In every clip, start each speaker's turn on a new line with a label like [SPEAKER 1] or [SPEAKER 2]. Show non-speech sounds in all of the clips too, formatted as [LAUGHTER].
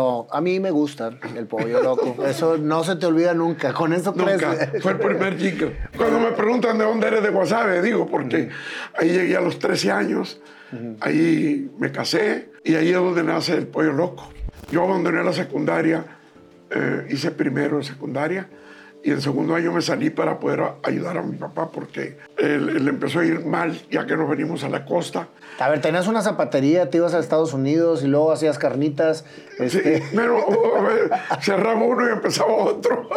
[SPEAKER 1] No, a mí me gusta el pollo loco. Eso no se te olvida nunca. Con eso
[SPEAKER 2] Nunca. Fue el primer jingle. Cuando me preguntan de dónde eres de Guasave, digo, porque ahí llegué a los 13 años, ahí me casé y ahí es donde nace el pollo loco. Yo abandoné la secundaria, eh, hice primero de secundaria y en segundo año me salí para poder ayudar a mi papá porque él, él empezó a ir mal ya que nos venimos a la costa.
[SPEAKER 1] A ver, tenías una zapatería, te ibas a Estados Unidos y luego hacías carnitas.
[SPEAKER 2] Sí,
[SPEAKER 1] Este, [LAUGHS]
[SPEAKER 2] pero ver, cerraba uno y empezaba otro.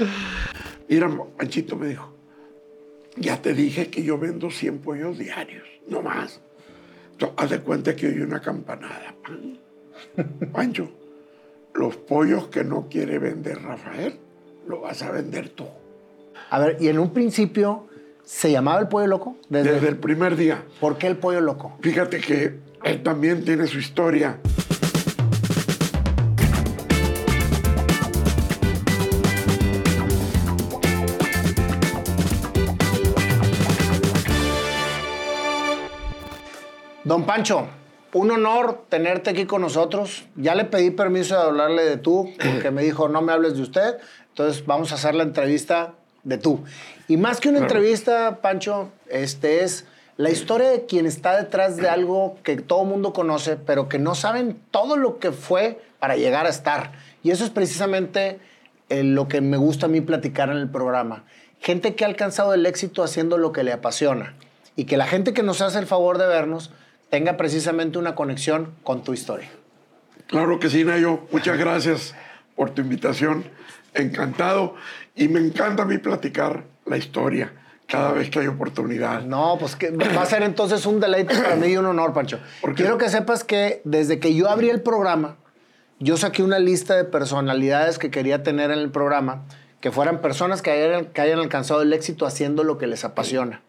[SPEAKER 2] [LAUGHS] Mira, Panchito me dijo, ya te dije que yo vendo 100 pollos diarios, no más. Entonces, haz de cuenta que oí una campanada. pan. [LAUGHS] Pancho, los pollos que no quiere vender Rafael, lo vas a vender tú.
[SPEAKER 1] A ver, y en un principio, ¿se llamaba el pollo loco? Desde,
[SPEAKER 2] Desde el primer día.
[SPEAKER 1] ¿Por qué el pollo loco?
[SPEAKER 2] Fíjate que él también tiene su historia.
[SPEAKER 1] Don Pancho, un honor tenerte aquí con nosotros. Ya le pedí permiso de hablarle de tú, porque me dijo, no me hables de usted. Entonces vamos a hacer la entrevista de tú. Y más que una
[SPEAKER 2] Claro.
[SPEAKER 1] entrevista, Pancho, este es la historia de quien está detrás de algo que todo el mundo conoce, pero que no saben todo lo que fue para llegar a estar. Y eso es precisamente eh, lo que me gusta a mí platicar en el programa. Gente que ha alcanzado el éxito haciendo lo que le apasiona. Y que la gente que nos hace el favor de vernos tenga precisamente una conexión con tu historia.
[SPEAKER 2] Claro que sí, Nayo. Muchas gracias por tu invitación. Encantado. Y me encanta a mí platicar la historia cada vez que hay oportunidad.
[SPEAKER 1] No, pues que va a ser entonces un deleite para mí y un honor, Pancho. Quiero que sepas que desde que yo abrí el programa, yo saqué una lista de personalidades que quería tener en el programa, que fueran personas que hayan, que hayan alcanzado el éxito haciendo lo que les apasiona.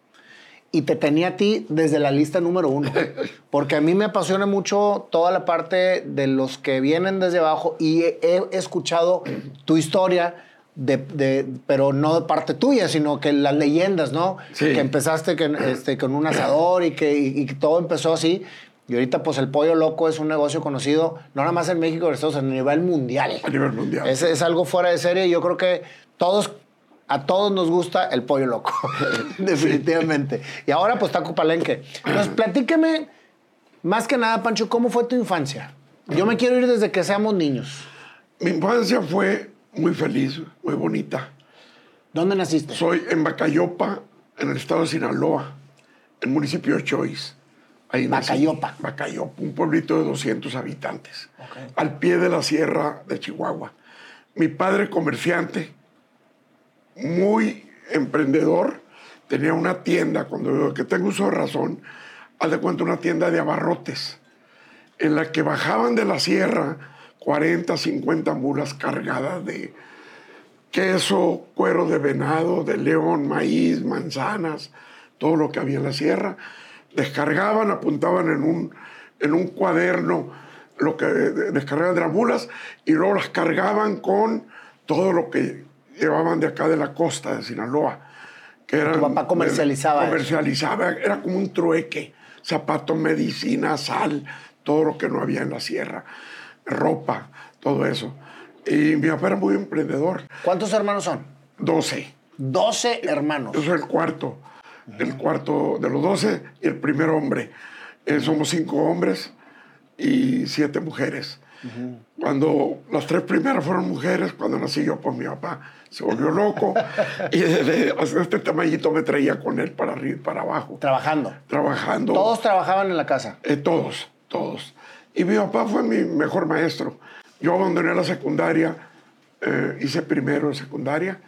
[SPEAKER 1] Y te tenía a ti desde la lista número uno. [LAUGHS] Porque a mí me apasiona mucho toda la parte de los que vienen desde abajo y he, he escuchado tu historia, de, de- pero no de parte tuya, sino que las leyendas, ¿no?
[SPEAKER 2] Sí.
[SPEAKER 1] Que empezaste que, este, con un asador y que, y- y todo empezó así. Y ahorita, pues el pollo loco es un negocio conocido, no nada más en México, Unidos, a nivel mundial.
[SPEAKER 2] A nivel mundial.
[SPEAKER 1] Es, es algo fuera de serie yo creo que todos, a todos nos gusta el pollo loco, [LAUGHS] definitivamente. Y ahora pues Taco Palenque. Entonces platíqueme, más que nada, Pancho, ¿cómo fue tu infancia? Yo me quiero ir desde que seamos niños.
[SPEAKER 2] Mi infancia fue muy feliz, muy bonita.
[SPEAKER 1] ¿Dónde naciste?
[SPEAKER 2] Soy en Bacayopa, en el estado de Sinaloa, el municipio de Choice. Ahí nací.
[SPEAKER 1] Bacayopa.
[SPEAKER 2] Bacayopa, un pueblito de 200 habitantes,
[SPEAKER 1] Ok.
[SPEAKER 2] al pie de la sierra de Chihuahua. Mi padre comerciante, muy emprendedor, tenía una tienda, cuando digo que tengo uso de razón, haz de cuenta una tienda de abarrotes, en la que bajaban de la sierra 40, 50 mulas cargadas de queso, cuero de venado, de león, maíz, manzanas, todo lo que había en la sierra. Descargaban, apuntaban en un, en un cuaderno lo que descargaban de las mulas y luego las cargaban con todo lo que llevaban de acá de la costa de Sinaloa. Que eran,
[SPEAKER 1] Tu papá comercializaba eso.
[SPEAKER 2] Comercializaba, era como un trueque. Zapatos, medicina, sal, todo lo que no había en la sierra, ropa, todo eso. Y mi papá era muy emprendedor.
[SPEAKER 1] ¿Cuántos hermanos son?
[SPEAKER 2] 12.
[SPEAKER 1] 12 hermanos.
[SPEAKER 2] Yo soy el cuarto, el cuarto de los 12 y el primer hombre. Eh, somos cinco hombres y siete mujeres. Cuando las tres primeras fueron mujeres, cuando nací yo, pues mi papá se volvió loco [LAUGHS] y desde este tamañito me traía con él para arriba y para abajo,
[SPEAKER 1] Trabajando.
[SPEAKER 2] trabajando.
[SPEAKER 1] Todos trabajaban en la casa.
[SPEAKER 2] Eh, todos, todos. Y mi papá fue mi mejor maestro. Yo abandoné la secundaria, eh, hice primero de secundaria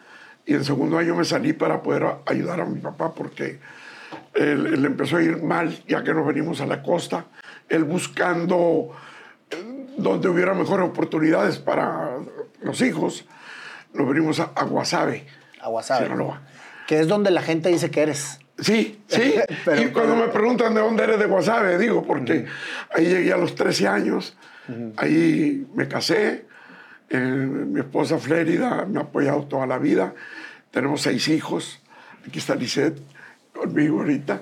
[SPEAKER 2] y en segundo año me salí para poder ayudar a mi papá porque él, él empezó a ir mal ya que nos venimos a la costa, él buscando donde hubiera mejores oportunidades para los hijos, nos venimos a, a Guasave,
[SPEAKER 1] A Guasave.
[SPEAKER 2] Sinaloa.
[SPEAKER 1] Que es donde la gente dice que eres.
[SPEAKER 2] Sí, sí. [LAUGHS]
[SPEAKER 1] Pero-
[SPEAKER 2] y cuando me preguntan de dónde eres de Guasave, digo, porque ahí llegué a los 13 años, ahí me casé, eh, mi esposa Flérida me ha apoyado toda la vida, tenemos seis hijos, aquí está Lisette conmigo ahorita,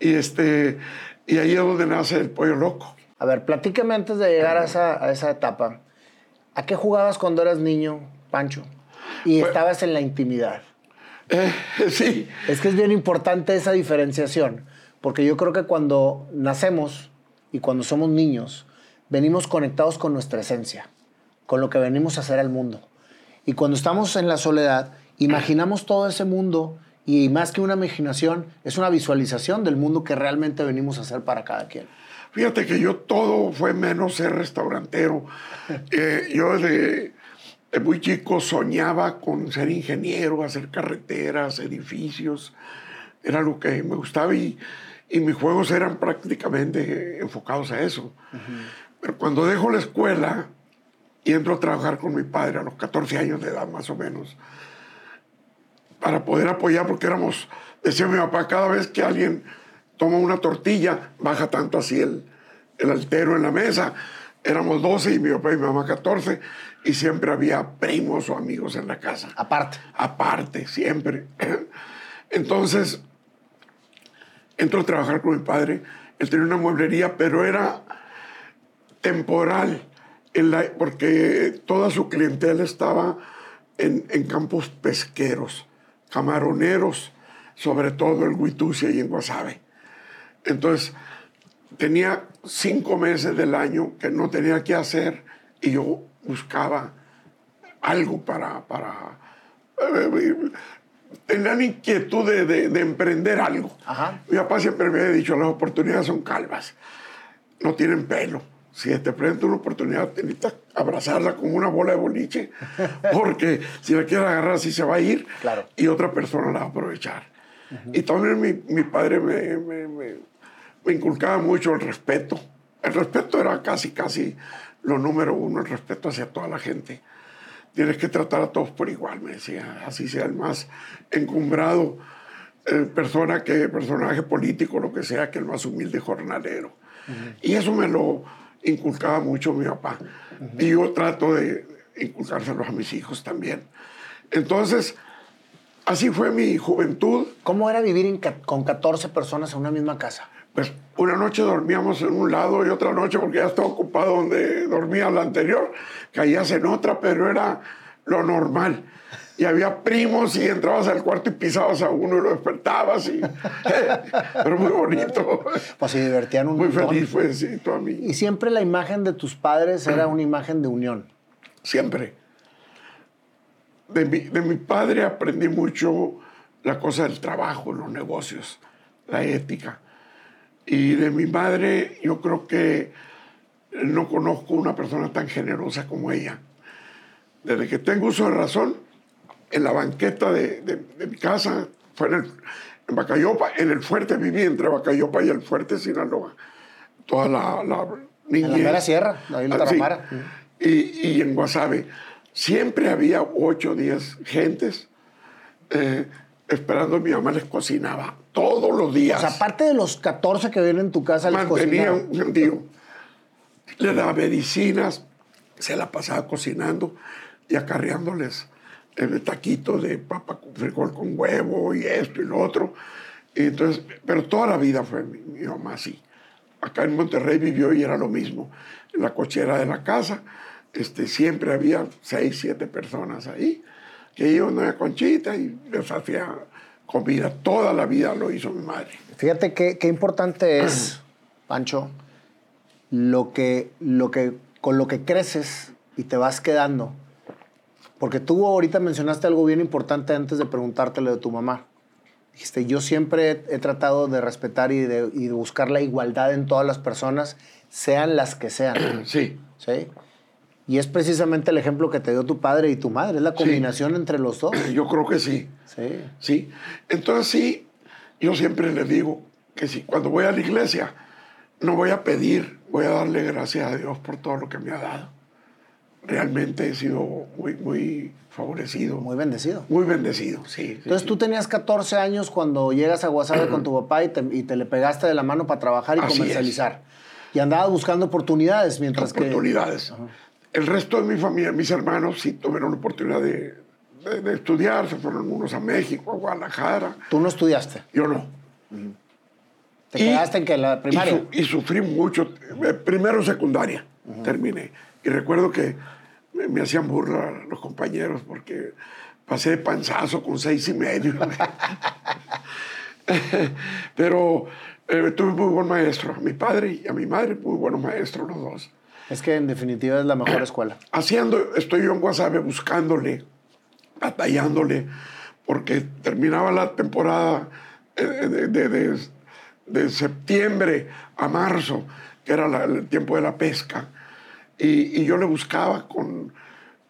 [SPEAKER 2] y, este, y ahí es donde nace el pollo loco.
[SPEAKER 1] A ver, platícame antes de llegar a esa, a esa etapa. ¿A qué jugabas cuando eras niño, Pancho? Y
[SPEAKER 2] Pues-
[SPEAKER 1] estabas en la intimidad.
[SPEAKER 2] Eh, [LAUGHS] sí,
[SPEAKER 1] Es que es bien importante esa diferenciación, porque yo creo que cuando nacemos y cuando somos niños, venimos conectados con nuestra esencia, con lo que venimos a hacer al mundo. Y cuando estamos en la soledad, imaginamos todo ese mundo y más que una imaginación, es una visualización del mundo que realmente venimos a hacer para cada quien.
[SPEAKER 2] Fíjate que yo todo fue menos ser restaurantero. Eh, yo de, de muy chico soñaba con ser ingeniero, hacer carreteras, edificios. Era lo que me gustaba y, y mis juegos eran prácticamente enfocados a eso. Pero cuando dejo la escuela y entro a trabajar con mi padre a los 14 años de edad más o menos, para poder apoyar, porque éramos, decía mi papá, cada vez que alguien toma una tortilla, baja tanto así el, el altero en la mesa. Éramos 12 y mi papá y mi mamá 14, y siempre había primos o amigos en la casa.
[SPEAKER 1] Aparte.
[SPEAKER 2] Aparte, siempre. Entonces, entro a trabajar con mi padre. Él tenía una mueblería, pero era temporal, en la- porque toda su clientela estaba en, en campos pesqueros, camaroneros, sobre todo en Huitusia y en Guasave. Entonces, tenía cinco meses del año que no tenía que hacer y yo buscaba algo para... para eh, tenía la inquietud de, de- de emprender algo.
[SPEAKER 1] Ajá.
[SPEAKER 2] Mi papá siempre me había dicho, las oportunidades son calvas, no tienen pelo. Si te presenta una oportunidad, necesitas abrazarla como una bola de boliche, [LAUGHS] porque si la quieres agarrar así se va a ir
[SPEAKER 1] Claro.
[SPEAKER 2] y otra persona la va a aprovechar. Y también mi, mi padre me, me- me- me inculcaba mucho el respeto. El respeto era casi, casi lo número uno, el respeto hacia toda la gente. Tienes que tratar a todos por igual, me decía, así sea el más encumbrado eh, persona que personaje político, lo que sea, que el más humilde jornalero. Y eso me lo inculcaba mucho mi papá. Y yo trato de inculcárselo a mis hijos también. Entonces, así fue mi juventud.
[SPEAKER 1] ¿Cómo era vivir en con 14 personas en una misma casa?
[SPEAKER 2] Pues una noche dormíamos en un lado y otra noche, porque ya estaba ocupado donde dormía la anterior, caías en otra, pero era lo normal. Y había primos y entrabas al cuarto y pisabas a uno y lo despertabas. Y, [LAUGHS] pero muy bonito.
[SPEAKER 1] Pues se divertían un
[SPEAKER 2] Muy
[SPEAKER 1] montón.
[SPEAKER 2] feliz fue, sí, toda mi...
[SPEAKER 1] Y siempre la imagen de tus padres era una imagen de unión.
[SPEAKER 2] Siempre. De mi, de mi padre aprendí mucho la cosa del trabajo, los negocios, la ética. Y de mi madre yo creo que no conozco una persona tan generosa como ella. Desde que tengo uso de razón, en la banqueta de, de- de mi casa, fue en, el, en Bacayopa, en el fuerte, viví entre Bacayopa y el fuerte Sinaloa. Toda la, la niñez.
[SPEAKER 1] En la mera sierra, ahí en
[SPEAKER 2] Ah, sí.
[SPEAKER 1] Tarahumara.
[SPEAKER 2] Y, y en Guasave siempre había 8 o 10 gentes eh, esperando. Mi mamá les cocinaba todos los días.
[SPEAKER 1] O sea, aparte de los 14 que vienen en tu casa, les
[SPEAKER 2] sentido. Le daba medicinas, se la pasaba cocinando y acarreándoles el taquito de papa con frijol con huevo y esto y lo otro. Y entonces, pero toda la vida fue mi, mi mamá así. Acá en Monterrey vivió y era lo mismo. En la cochera de la casa, este, siempre había seis, siete personas ahí que iban a una conchita y les hacía comida. Toda la vida lo hizo mi madre.
[SPEAKER 1] Fíjate qué, qué importante es, [CLEARS THROAT] Pancho, lo que, lo que, con lo que creces y te vas quedando. Porque tú ahorita mencionaste algo bien importante antes de preguntártelo de tu mamá. Dijiste, yo siempre he, he tratado de respetar y de, y de buscar la igualdad en todas las personas, sean las que sean.
[SPEAKER 2] Sí.
[SPEAKER 1] ¿sí? Y es precisamente el ejemplo que te dio tu padre y tu madre, es la combinación entre los dos. [CLEARS THROAT]
[SPEAKER 2] Yo creo que sí.
[SPEAKER 1] Sí.
[SPEAKER 2] Sí. Entonces sí, yo siempre le digo que sí, cuando voy a la iglesia, no voy a pedir, voy a darle gracias a Dios por todo lo que me ha dado. Realmente he sido muy, muy favorecido, muy,
[SPEAKER 1] Muy bendecido.
[SPEAKER 2] bendecido, sí. sí,
[SPEAKER 1] Entonces
[SPEAKER 2] sí.
[SPEAKER 1] tú tenías 14 años cuando llegas a Guasave con tu [CLEARS THROAT] papá y te, y te le pegaste de la mano para trabajar y
[SPEAKER 2] Así
[SPEAKER 1] comercializar. Y andabas buscando oportunidades mientras
[SPEAKER 2] oportunidades. El resto de mi familia, mis hermanos, sí tuvieron la oportunidad de, de- de estudiar, se fueron unos a México, a Guadalajara.
[SPEAKER 1] tú no estudiaste.
[SPEAKER 2] Yo no.
[SPEAKER 1] Te
[SPEAKER 2] Y-
[SPEAKER 1] quedaste en que la
[SPEAKER 2] Y,
[SPEAKER 1] primaria.
[SPEAKER 2] su- y sufrí mucho. Eh, Primero secundaria terminé. Y recuerdo que me hacían burla los compañeros porque pasé de panzazo con seis y medio. [LAUGHS] Pero eh, tuve muy buen maestro, a mi padre y a mi madre, muy buenos maestros los dos.
[SPEAKER 1] Es que en definitiva es la mejor escuela. [CLEARS THROAT]
[SPEAKER 2] Haciendo, estoy yo en Guasave buscándole, batallándole, porque terminaba la temporada eh, de, de- septiembre a marzo, que era el tiempo de la pesca, y, y yo le buscaba con,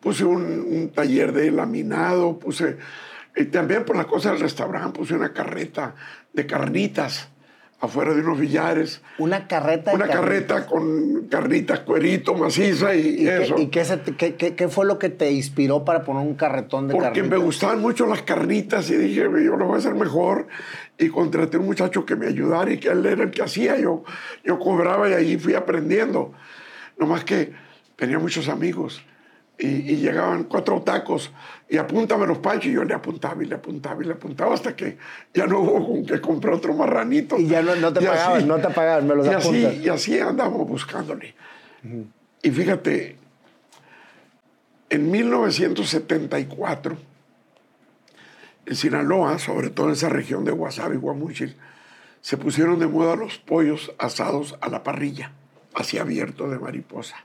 [SPEAKER 2] puse un, un taller de laminado, puse, y también por la cosa del restaurante, puse una carreta de carnitas afuera de unos billares.
[SPEAKER 1] Una carreta
[SPEAKER 2] Una carreta con carnitas, cuerito, maciza y, y
[SPEAKER 1] ¿Qué-
[SPEAKER 2] eso.
[SPEAKER 1] ¿Y qué, qué- qué- qué fue lo que te inspiró para poner un carretón de
[SPEAKER 2] Porque
[SPEAKER 1] carnitas?
[SPEAKER 2] me gustaban mucho las carnitas y dije, yo lo voy a hacer mejor. Y contraté a un muchacho que me ayudara y que él era el que hacía. Yo, yo cobraba y ahí fui aprendiendo. Nomás que tenía muchos amigos y, y llegaban cuatro tacos y apúntame los panchos. Y yo le apuntaba y le apuntaba y le apuntaba hasta que ya no hubo con que comprar otro marranito.
[SPEAKER 1] Y ya no- no te pagaban, no te pagaban, me los
[SPEAKER 2] y así, y así andamos buscándole. Y fíjate, en 1974, en Sinaloa, sobre todo en esa región de Guasave y Guamúchil, se pusieron de moda los pollos asados a la parrilla, así abierto de mariposa.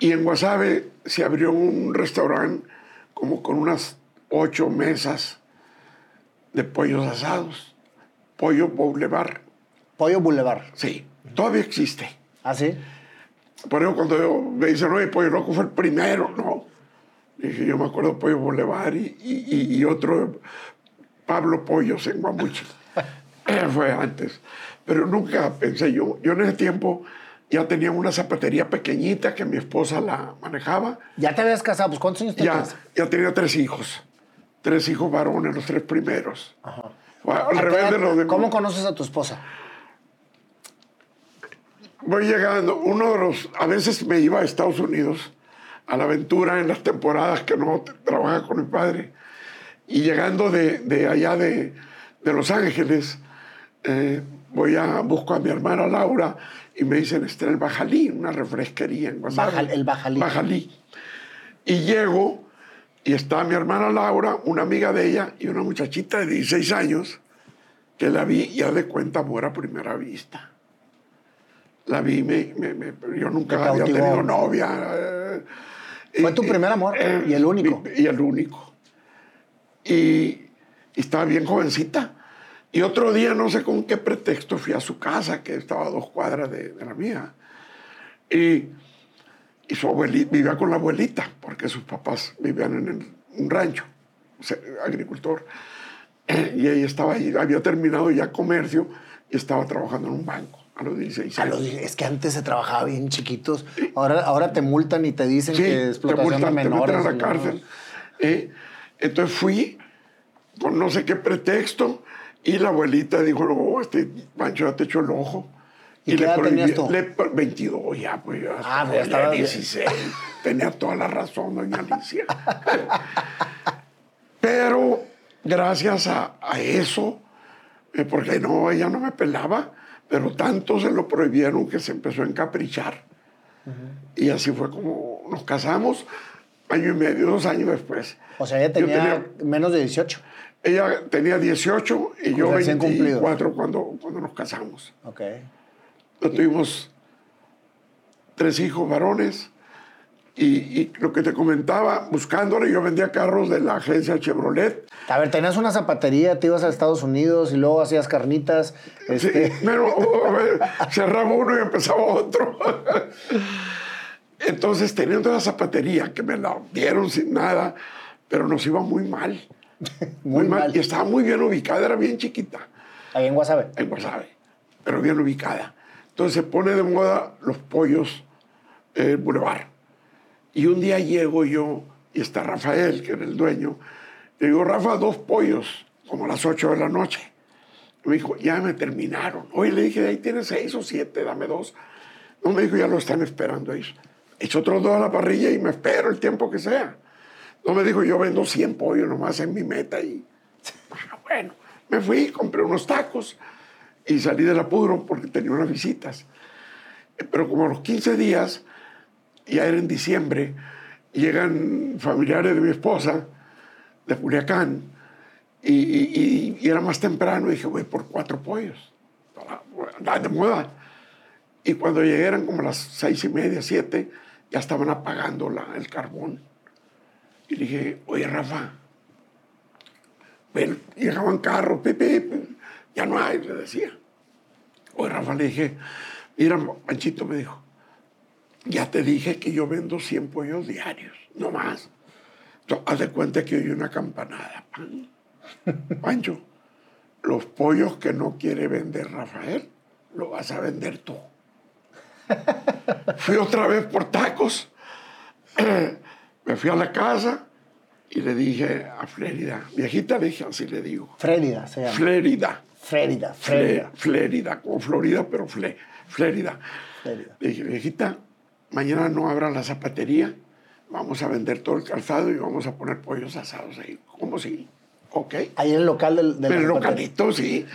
[SPEAKER 2] Y en Guasave se abrió un restaurante como con unas ocho mesas de pollos asados. Pollo Boulevard.
[SPEAKER 1] Pollo Boulevard.
[SPEAKER 2] Sí, todavía existe.
[SPEAKER 1] ¿Ah, sí?
[SPEAKER 2] Por eso cuando yo- me dicen, oye, Pollo Loco fue el primero, no. Dije, yo me acuerdo Pollo Boulevard y, y- y- y otro, Pablo Pollos en Guamuchil. [LAUGHS] fue antes. Pero nunca pensé yo, yo en ese tiempo ya tenía una zapatería pequeñita que mi esposa la manejaba.
[SPEAKER 1] ¿Ya te habías casado? Pues ¿cuántos años
[SPEAKER 2] Ya,
[SPEAKER 1] tenías?
[SPEAKER 2] ya tenía tres hijos. Tres hijos varones, los tres primeros. Fue Al
[SPEAKER 1] ¿A qué
[SPEAKER 2] revés de los.
[SPEAKER 1] ¿Cómo conoces a tu esposa?
[SPEAKER 2] voy llegando. Uno de los, a veces me iba a Estados Unidos a la aventura en las temporadas que no trabajaba con mi padre. Y llegando de, de allá de, de Los Ángeles, eh, voy a busco a mi hermana Laura y me dicen, está en el Bajalí, una refresquería en Guasave.
[SPEAKER 1] El Bajalí.
[SPEAKER 2] Bajalí. Y llego y está mi hermana Laura, una amiga de ella y una muchachita de 16 años que la vi y ya de cuenta amor a primera vista. La vi, me, me- me- yo nunca había tenido novia. eh,
[SPEAKER 1] Fue tu primer amor y el único.
[SPEAKER 2] Y, y el único. Y, y estaba bien jovencita. Y otro día, no sé con qué pretexto, fui a su casa, que estaba a dos cuadras de, de la mía. Y, y su abuelita, vivía con la abuelita, porque sus papás vivían en el- un rancho, agricultor. [CLEARS THROAT] Y ella estaba ahí, había terminado ya comercio y estaba trabajando en un banco a los 16
[SPEAKER 1] A los- es que antes se trabajaba bien chiquitos. Ahora, ahora te multan y te dicen
[SPEAKER 2] Sí,
[SPEAKER 1] que
[SPEAKER 2] te
[SPEAKER 1] explotación
[SPEAKER 2] multan,
[SPEAKER 1] de
[SPEAKER 2] te
[SPEAKER 1] menores.
[SPEAKER 2] meten a la cárcel. Eh, entonces fui con no sé qué pretexto y la abuelita dijo, no, este Pancho ya te echó el ojo.
[SPEAKER 1] ¿Y qué edad
[SPEAKER 2] prohibí-
[SPEAKER 1] tenías tú?
[SPEAKER 2] le pro- 22 ya, pues ya,
[SPEAKER 1] Ah, pues ya estaba bien.
[SPEAKER 2] 16. [LAUGHS] Tenía toda la razón, doña Alicia. Pero gracias a, a eso, eh, porque no, ella no me pelaba, pero tanto se lo prohibieron que se empezó a encaprichar. Y así fue como nos casamos, año y medio, dos años después.
[SPEAKER 1] O sea, ella tenía, menos de 18.
[SPEAKER 2] Ella tenía 18 y yo
[SPEAKER 1] Recién
[SPEAKER 2] 24 cuando, cuando nos casamos.
[SPEAKER 1] Ok.
[SPEAKER 2] Nosotros tuvimos tres hijos varones y, y lo que te comentaba, buscándole, yo vendía carros de la agencia Chevrolet.
[SPEAKER 1] A ver, tenías una zapatería, te ibas a Estados Unidos y luego hacías carnitas.
[SPEAKER 2] Sí,
[SPEAKER 1] Este, [LAUGHS]
[SPEAKER 2] pero ver, cerraba uno y empezaba otro. Entonces, teniendo la zapatería, que me la dieron sin nada, pero nos iba muy mal.
[SPEAKER 1] Muy mal.
[SPEAKER 2] Y estaba muy bien ubicada, era bien chiquita.
[SPEAKER 1] ahí en Guasave.
[SPEAKER 2] en Guasave, pero bien ubicada. Entonces se pone de moda los pollos eh, Boulevard. Y un día llego yo y está Rafael, que era el dueño. Le digo, Rafa, dos pollos, como a las 8 de la noche. Y me dijo, ya me terminaron. Oye, le dije, ahí tienes seis o siete, dame dos. No me dijo, ya lo están esperando ahí. Echo otros dos a la parrilla y me espero el tiempo que sea. No me dijo, yo vendo 100 pollos nomás en mi meta. Y Ah, bueno, me fui, compré unos tacos y salí del apuro porque tenía unas visitas. Eh, Pero como a los 15 días ya era en diciembre, llegan familiares de mi esposa, de Culiacán, y, y- era más temprano, y dije, voy por cuatro pollos, para andar de moda. Y cuando llegué eran como las seis y media, siete, ya estaban apagando la- el carbón. Y le dije, oye, Rafa, ven, llegaban carros, pipi, pi, ya no hay, le decía. Oye, Rafa, le dije, mira, Panchito me dijo, ya te dije que yo vendo 100 pollos diarios, no más. Entonces, haz de cuenta que oí una campanada. pan. [LAUGHS] Pancho, los pollos que no quiere vender Rafael, lo vas a vender tú. [LAUGHS] Fui otra vez por tacos. [CLEARS THROAT] Me fui a la casa y le dije a Flérida, viejita le dije, así le digo,
[SPEAKER 1] Frérida se llama.
[SPEAKER 2] Flérida.
[SPEAKER 1] Frérida,
[SPEAKER 2] Fle-
[SPEAKER 1] Frérida.
[SPEAKER 2] Flérida, como Florida, pero fle, Flérida.
[SPEAKER 1] Flérida.
[SPEAKER 2] Le dije, viejita, mañana no abran la zapatería, vamos a vender todo el calzado y vamos a poner pollos asados ahí. ¿Cómo sí? Ok.
[SPEAKER 1] Ahí en el local del, del
[SPEAKER 2] En el localito, sí.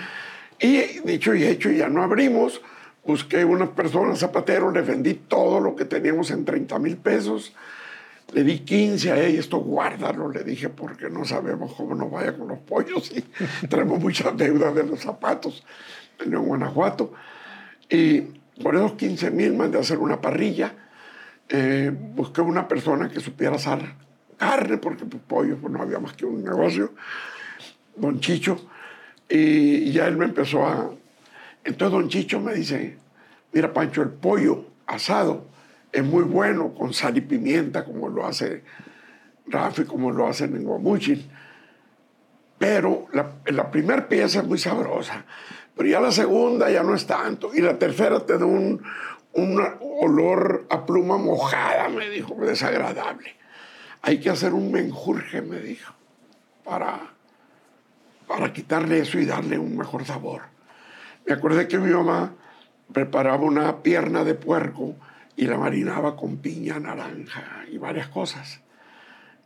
[SPEAKER 2] Y dicho y hecho, ya no abrimos. Busqué unas personas zapateros, les vendí todo lo que teníamos en 30 mil pesos. Le di 15 a ella, esto guárdalo, le dije, porque no sabemos cómo nos vaya con los pollos y [LAUGHS] tenemos muchas deudas de los zapatos en León, Guanajuato. Y por esos 15 mil mandé a hacer una parrilla. Eh, busqué una persona que supiera asar carne, porque pues, pollo pues, no había más que un negocio don Chicho, y ya él me empezó a... Entonces don Chicho me dice, mira Pancho, el pollo asado es muy bueno con sal y pimienta, como lo hace Rafi, como lo hacen en Guamuchil. Pero la, la primera pieza es muy sabrosa, pero ya la segunda ya no es tanto, y la tercera te da un, un olor a pluma mojada, me dijo, desagradable. Hay que hacer un menjurje, me dijo, para para quitarle eso y darle un mejor sabor. Me acordé que mi mamá preparaba una pierna de puerco y la marinaba con piña, naranja y varias cosas.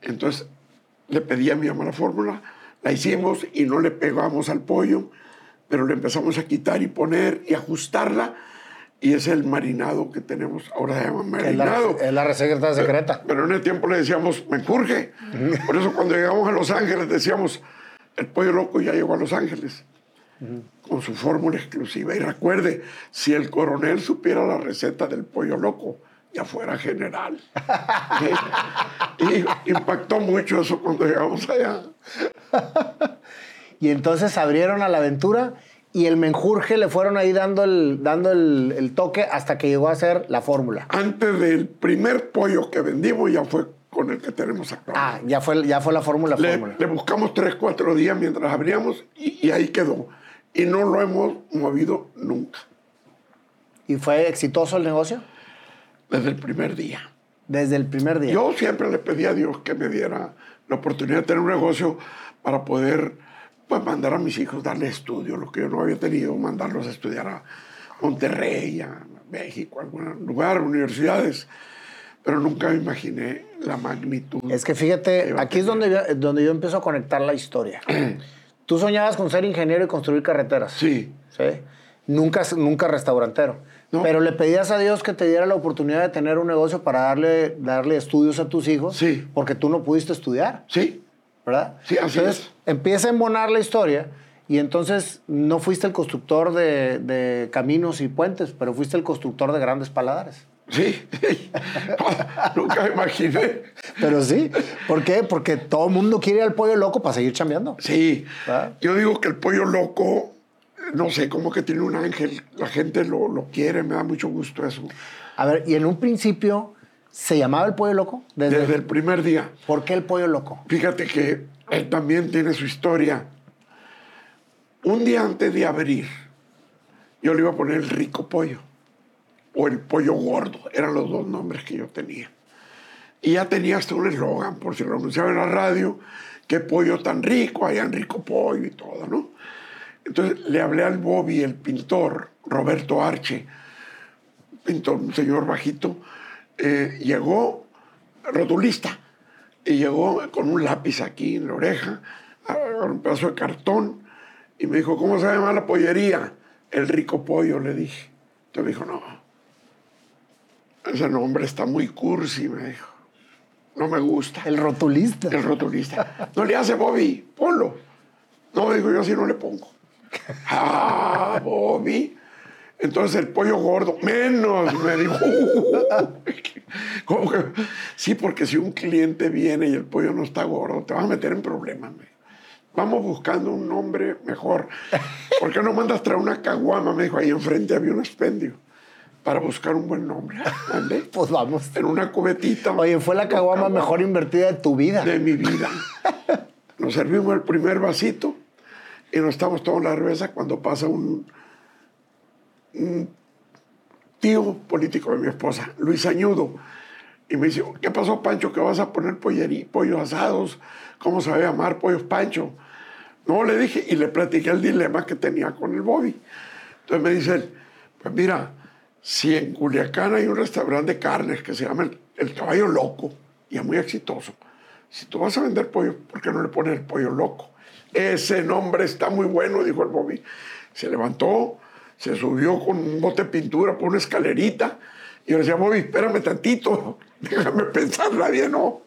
[SPEAKER 2] Entonces le pedí a mi mamá la fórmula, la hicimos y no le pegamos al pollo, pero le empezamos a quitar y poner y ajustarla y es el marinado que tenemos, ahora se llama
[SPEAKER 1] Que es la,
[SPEAKER 2] marinado.
[SPEAKER 1] es la receta secreta.
[SPEAKER 2] Pero en el tiempo le decíamos menjurje. Por eso cuando llegamos a Los Ángeles decíamos, el pollo loco ya llegó a Los Ángeles. Con su fórmula exclusiva. Y recuerde, si el coronel supiera la receta del pollo loco, ya fuera general. [LAUGHS] y impactó mucho eso cuando llegamos allá. [LAUGHS]
[SPEAKER 1] Y entonces abrieron a la aventura y el menjurje le fueron ahí dando el, dando el, el toque hasta que llegó a ser la fórmula.
[SPEAKER 2] Antes del primer pollo que vendimos, ya fue con el que tenemos
[SPEAKER 1] Ah,
[SPEAKER 2] actualmente.
[SPEAKER 1] ya fue, ya fue la fórmula
[SPEAKER 2] Le,
[SPEAKER 1] fórmula.
[SPEAKER 2] le buscamos tres, cuatro días mientras abríamos y, y ahí quedó. Y no lo hemos movido nunca,
[SPEAKER 1] ¿Y fue exitoso el negocio?
[SPEAKER 2] desde el primer día.
[SPEAKER 1] Desde el primer día.
[SPEAKER 2] Yo siempre le pedí a Dios que me diera la oportunidad de tener un negocio para poder pues, mandar a mis hijos, darles estudio, lo que yo no había tenido, mandarlos a estudiar a Monterrey, a México, a algún lugar, universidades. Pero nunca me imaginé la magnitud.
[SPEAKER 1] Es que fíjate,
[SPEAKER 2] a
[SPEAKER 1] aquí es donde yo, donde yo empiezo a conectar la historia. [CLEARS THROAT] Tú soñabas con ser ingeniero y construir carreteras.
[SPEAKER 2] Sí,
[SPEAKER 1] ¿sí? Nunca, nunca restaurantero.
[SPEAKER 2] No.
[SPEAKER 1] Pero le pedías a Dios que te diera la oportunidad de tener un negocio para darle, darle estudios a tus hijos.
[SPEAKER 2] Sí.
[SPEAKER 1] Porque tú no pudiste estudiar,
[SPEAKER 2] sí,
[SPEAKER 1] ¿verdad?
[SPEAKER 2] Sí, así
[SPEAKER 1] entonces,
[SPEAKER 2] es.
[SPEAKER 1] empieza a embonar la historia y entonces no fuiste el constructor de, de caminos y puentes, pero fuiste el constructor de grandes paladares.
[SPEAKER 2] Sí. [LAUGHS] nunca me imaginé.
[SPEAKER 1] Pero sí. ¿Por qué? Porque todo el mundo quiere al pollo loco para seguir chambeando.
[SPEAKER 2] Sí, yo digo que el pollo loco, no sé, como que tiene un ángel. La gente lo, lo quiere, me da mucho gusto eso.
[SPEAKER 1] A ver, y en un principio, ¿se llamaba el pollo loco? Desde,
[SPEAKER 2] Desde el primer día.
[SPEAKER 1] ¿Por qué el pollo loco?
[SPEAKER 2] Fíjate que él también tiene su historia. Un día antes de abrir, yo le iba a poner el rico pollo o el pollo gordo, eran los dos nombres que yo tenía. Y ya tenía hasta un eslogan, por si lo anunciaba en la radio, qué pollo tan rico, en rico pollo y todo, ¿no? Entonces le hablé al Bobby, el pintor, Roberto Arche, pintor, un señor bajito, eh, llegó rotulista y llegó con un lápiz aquí en la oreja, con un pedazo de cartón, y me dijo, ¿cómo se llama la pollería? El rico pollo, le dije. Entonces me dijo, no. Ese nombre está muy cursi, me dijo. No me gusta.
[SPEAKER 1] El rotulista.
[SPEAKER 2] El rotulista. No le hace Bobby, ponlo. No, me dijo, yo así no le pongo. Ah, Bobby. Entonces el pollo gordo, menos, me dijo. [LAUGHS] ¿Cómo que? Sí, porque si un cliente viene y el pollo no está gordo, te vas a meter en problemas. me. Vamos buscando un nombre mejor. ¿Por qué no mandas traer una caguama? Me dijo, ahí enfrente había un expendio para buscar un buen nombre. ¿Mandé? [LAUGHS]
[SPEAKER 1] Pues vamos.
[SPEAKER 2] En una cubetita.
[SPEAKER 1] Oye, fue la caguama mejor invertida de tu vida.
[SPEAKER 2] De mi vida. [LAUGHS] Nos servimos el primer vasito y nos estamos tomando la cerveza cuando pasa un, un tío político de mi esposa, Luis Añudo. Y me dice, ¿qué pasó, Pancho? ¿Que vas a poner pollerí, pollos asados? ¿Cómo se va a llamar? Pollos Pancho. No, le dije, y le platiqué el dilema que tenía con el Bobby. Entonces me dice él, pues mira, si en Culiacán hay un restaurante de carnes que se llama el, Caballo Loco, y es muy exitoso, si tú vas a vender pollo, ¿por qué no le pones el Pollo Loco? Ese nombre está muy bueno, dijo el Bobby. Se levantó, se subió con un bote de pintura por una escalerita, y le decía, Bobby, espérame tantito, [LAUGHS] déjame pensarla bien, no.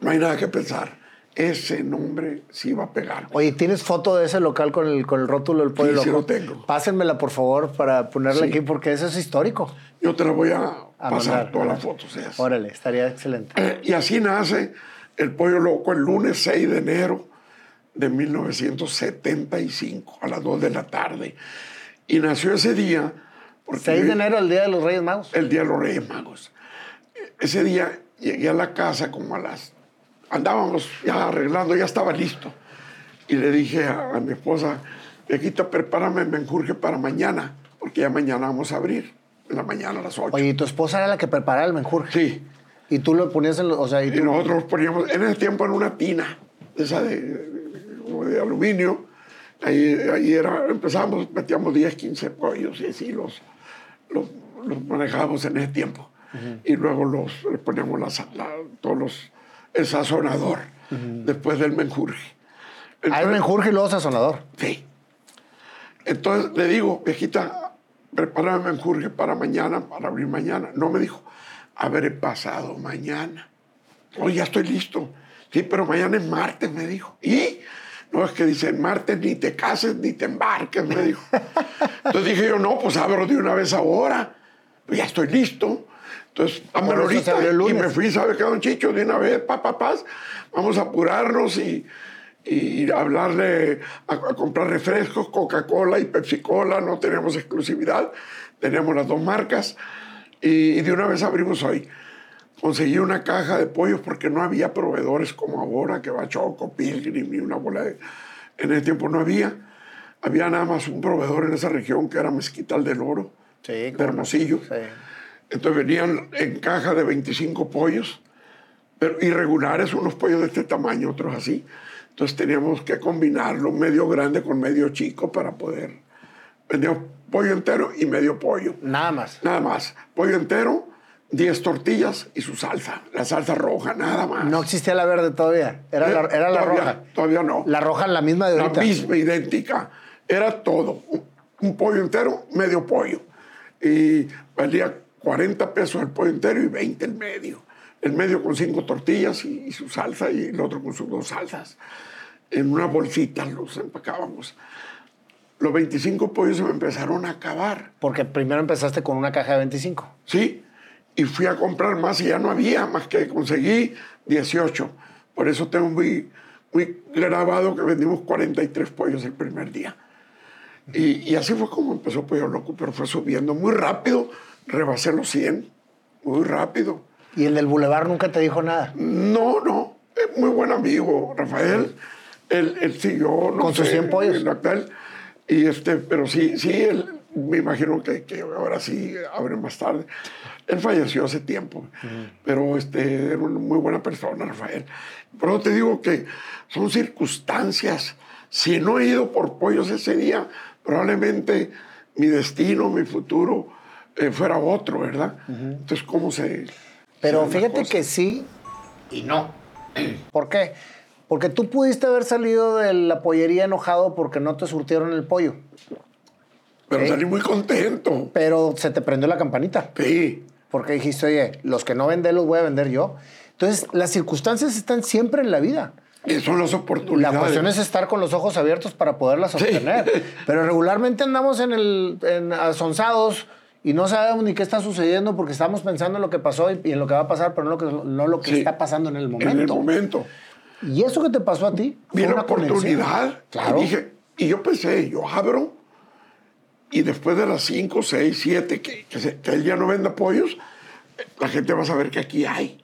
[SPEAKER 2] No hay nada que pensar. Ese nombre sí va a pegar.
[SPEAKER 1] Oye, ¿tienes foto de ese local con el, con el rótulo del pollo
[SPEAKER 2] Sí, sí
[SPEAKER 1] loco?
[SPEAKER 2] lo tengo.
[SPEAKER 1] Pásenmela, por favor, para ponerla
[SPEAKER 2] Sí.
[SPEAKER 1] aquí, porque eso es histórico.
[SPEAKER 2] Yo te la voy a,
[SPEAKER 1] A
[SPEAKER 2] pasar todas las fotos. esas.
[SPEAKER 1] Órale, estaría excelente.
[SPEAKER 2] Eh, Y así nace el Pollo Loco el lunes 6 de enero de 1975 a las 2 de la tarde. Y nació ese día porque
[SPEAKER 1] 6 de enero, el Día de los Reyes Magos.
[SPEAKER 2] el día de los Reyes Magos. Ese día llegué a la casa como a las... Andábamos ya arreglando, ya estaba listo. Y le dije a, a mi esposa, viejita, prepárame el menjurje para mañana, porque ya mañana vamos a abrir, en la mañana a las 8.
[SPEAKER 1] Oye, ¿y tu esposa era la que preparaba el menjurje?
[SPEAKER 2] Sí,
[SPEAKER 1] Y tú lo ponías en los... O sea, y
[SPEAKER 2] y
[SPEAKER 1] tú-
[SPEAKER 2] nosotros poníamos, en ese tiempo en una tina, esa de, de- como de aluminio, ahí, ahí era, empezamos, metíamos 10, 15 pollos y así los, los, los manejábamos en ese tiempo. Y luego los, les poníamos la, sa- la- todos los, el sazonador después del menjurje.
[SPEAKER 1] Ah, el
[SPEAKER 2] Entonces-
[SPEAKER 1] menjurje y luego sazonador.
[SPEAKER 2] Sí. Entonces le digo, viejita, prepárame menjurje para mañana, para abrir mañana. No me dijo, habré pasado mañana. Oye, ya estoy listo. Sí, pero mañana es martes, me dijo. ¿Y? No, es que dicen martes ni te cases ni te embarques, me dijo. [LAUGHS] Entonces dije yo, no, pues abro de una vez ahora. Pues ya estoy listo. Entonces,
[SPEAKER 1] eso se
[SPEAKER 2] ahorita. Y me fui, ¿sabe qué, don Chicho? De una vez, pa, pa, paz. Vamos a apurarnos y, y hablarle, a, a comprar refrescos, Coca-Cola y Pepsi-Cola. No tenemos exclusividad. Tenemos las dos marcas. Y, y de una vez abrimos hoy. Conseguí una caja de pollos porque no había proveedores como ahora, que va Choco, Pilgrim y una bola de... En ese tiempo no había. Había nada más un proveedor en esa región que era Mezquital del Oro,
[SPEAKER 1] Sí,
[SPEAKER 2] de. Hermosillo.
[SPEAKER 1] Sí.
[SPEAKER 2] Entonces venían en caja de 25 pollos, pero irregulares, unos pollos de este tamaño, otros así. Entonces teníamos que combinarlo, medio grande con medio chico para poder. Vendíamos pollo entero y medio pollo.
[SPEAKER 1] Nada más.
[SPEAKER 2] Nada más. Pollo entero, 10 tortillas y su salsa. La salsa roja, nada más.
[SPEAKER 1] No existía la verde todavía. Era, la,
[SPEAKER 2] Eh,
[SPEAKER 1] era la
[SPEAKER 2] todavía-
[SPEAKER 1] roja.
[SPEAKER 2] Todavía no.
[SPEAKER 1] La roja, la misma de
[SPEAKER 2] La
[SPEAKER 1] ahorita.
[SPEAKER 2] misma, idéntica. Era todo. Un, un pollo entero, medio pollo. Y valía 40 pesos el pollo entero y 20 el medio. El medio con cinco tortillas y, y su salsa y el otro con sus dos salsas. En una bolsita los empacábamos. Los 25 pollos se me empezaron a acabar.
[SPEAKER 1] Porque primero empezaste con una caja de 25.
[SPEAKER 2] ¿sí? Y fui a comprar más y ya no había, más que conseguí 18. Por eso tengo muy, muy grabado que vendimos 43 pollos el primer día. Y, y así fue como empezó Pollo Loco, pero fue subiendo muy rápido, rebasé los 100, muy rápido.
[SPEAKER 1] Y el del Boulevard nunca te dijo nada.
[SPEAKER 2] No, no, es muy buen amigo, Rafael. Él, él siguió, no
[SPEAKER 1] Con sus
[SPEAKER 2] sé,
[SPEAKER 1] 100 pollos.
[SPEAKER 2] actual. Y este, pero sí, sí, él, me imagino que, que ahora sí abre más tarde. Él falleció hace tiempo, pero este, era una muy buena persona, Rafael. Por eso te digo que son circunstancias. Si no he ido por pollos ese día, probablemente mi destino, mi futuro eh, fuera otro, ¿verdad? Entonces, ¿cómo se...?
[SPEAKER 1] Pero
[SPEAKER 2] se
[SPEAKER 1] fíjate que sí y no. [CLEARS THROAT] ¿Por qué? Porque tú pudiste haber salido de la pollería enojado porque no te surtieron el pollo.
[SPEAKER 2] Pero
[SPEAKER 1] Sí.
[SPEAKER 2] salí muy contento.
[SPEAKER 1] Pero se te prendió la campanita.
[SPEAKER 2] Sí,
[SPEAKER 1] porque dijiste, oye, los que no venden los voy a vender yo. Entonces, las circunstancias están siempre en la vida.
[SPEAKER 2] Y son las oportunidades.
[SPEAKER 1] La cuestión es estar con los ojos abiertos para poderlas obtener. Pero regularmente andamos en el en asonzados y no sabemos ni qué está sucediendo porque estamos pensando en lo que pasó y, en lo que va a pasar, pero no lo que, no lo que
[SPEAKER 2] Sí.
[SPEAKER 1] está pasando en el momento.
[SPEAKER 2] En el momento.
[SPEAKER 1] Y eso que te pasó a ti
[SPEAKER 2] Vi la
[SPEAKER 1] conexión.
[SPEAKER 2] oportunidad.
[SPEAKER 1] Claro.
[SPEAKER 2] Y, dije, y yo pensé, yo abro. Y después de las 5, 6, 7, que, que, se- que él ya no venda pollos, la gente va a saber que aquí hay.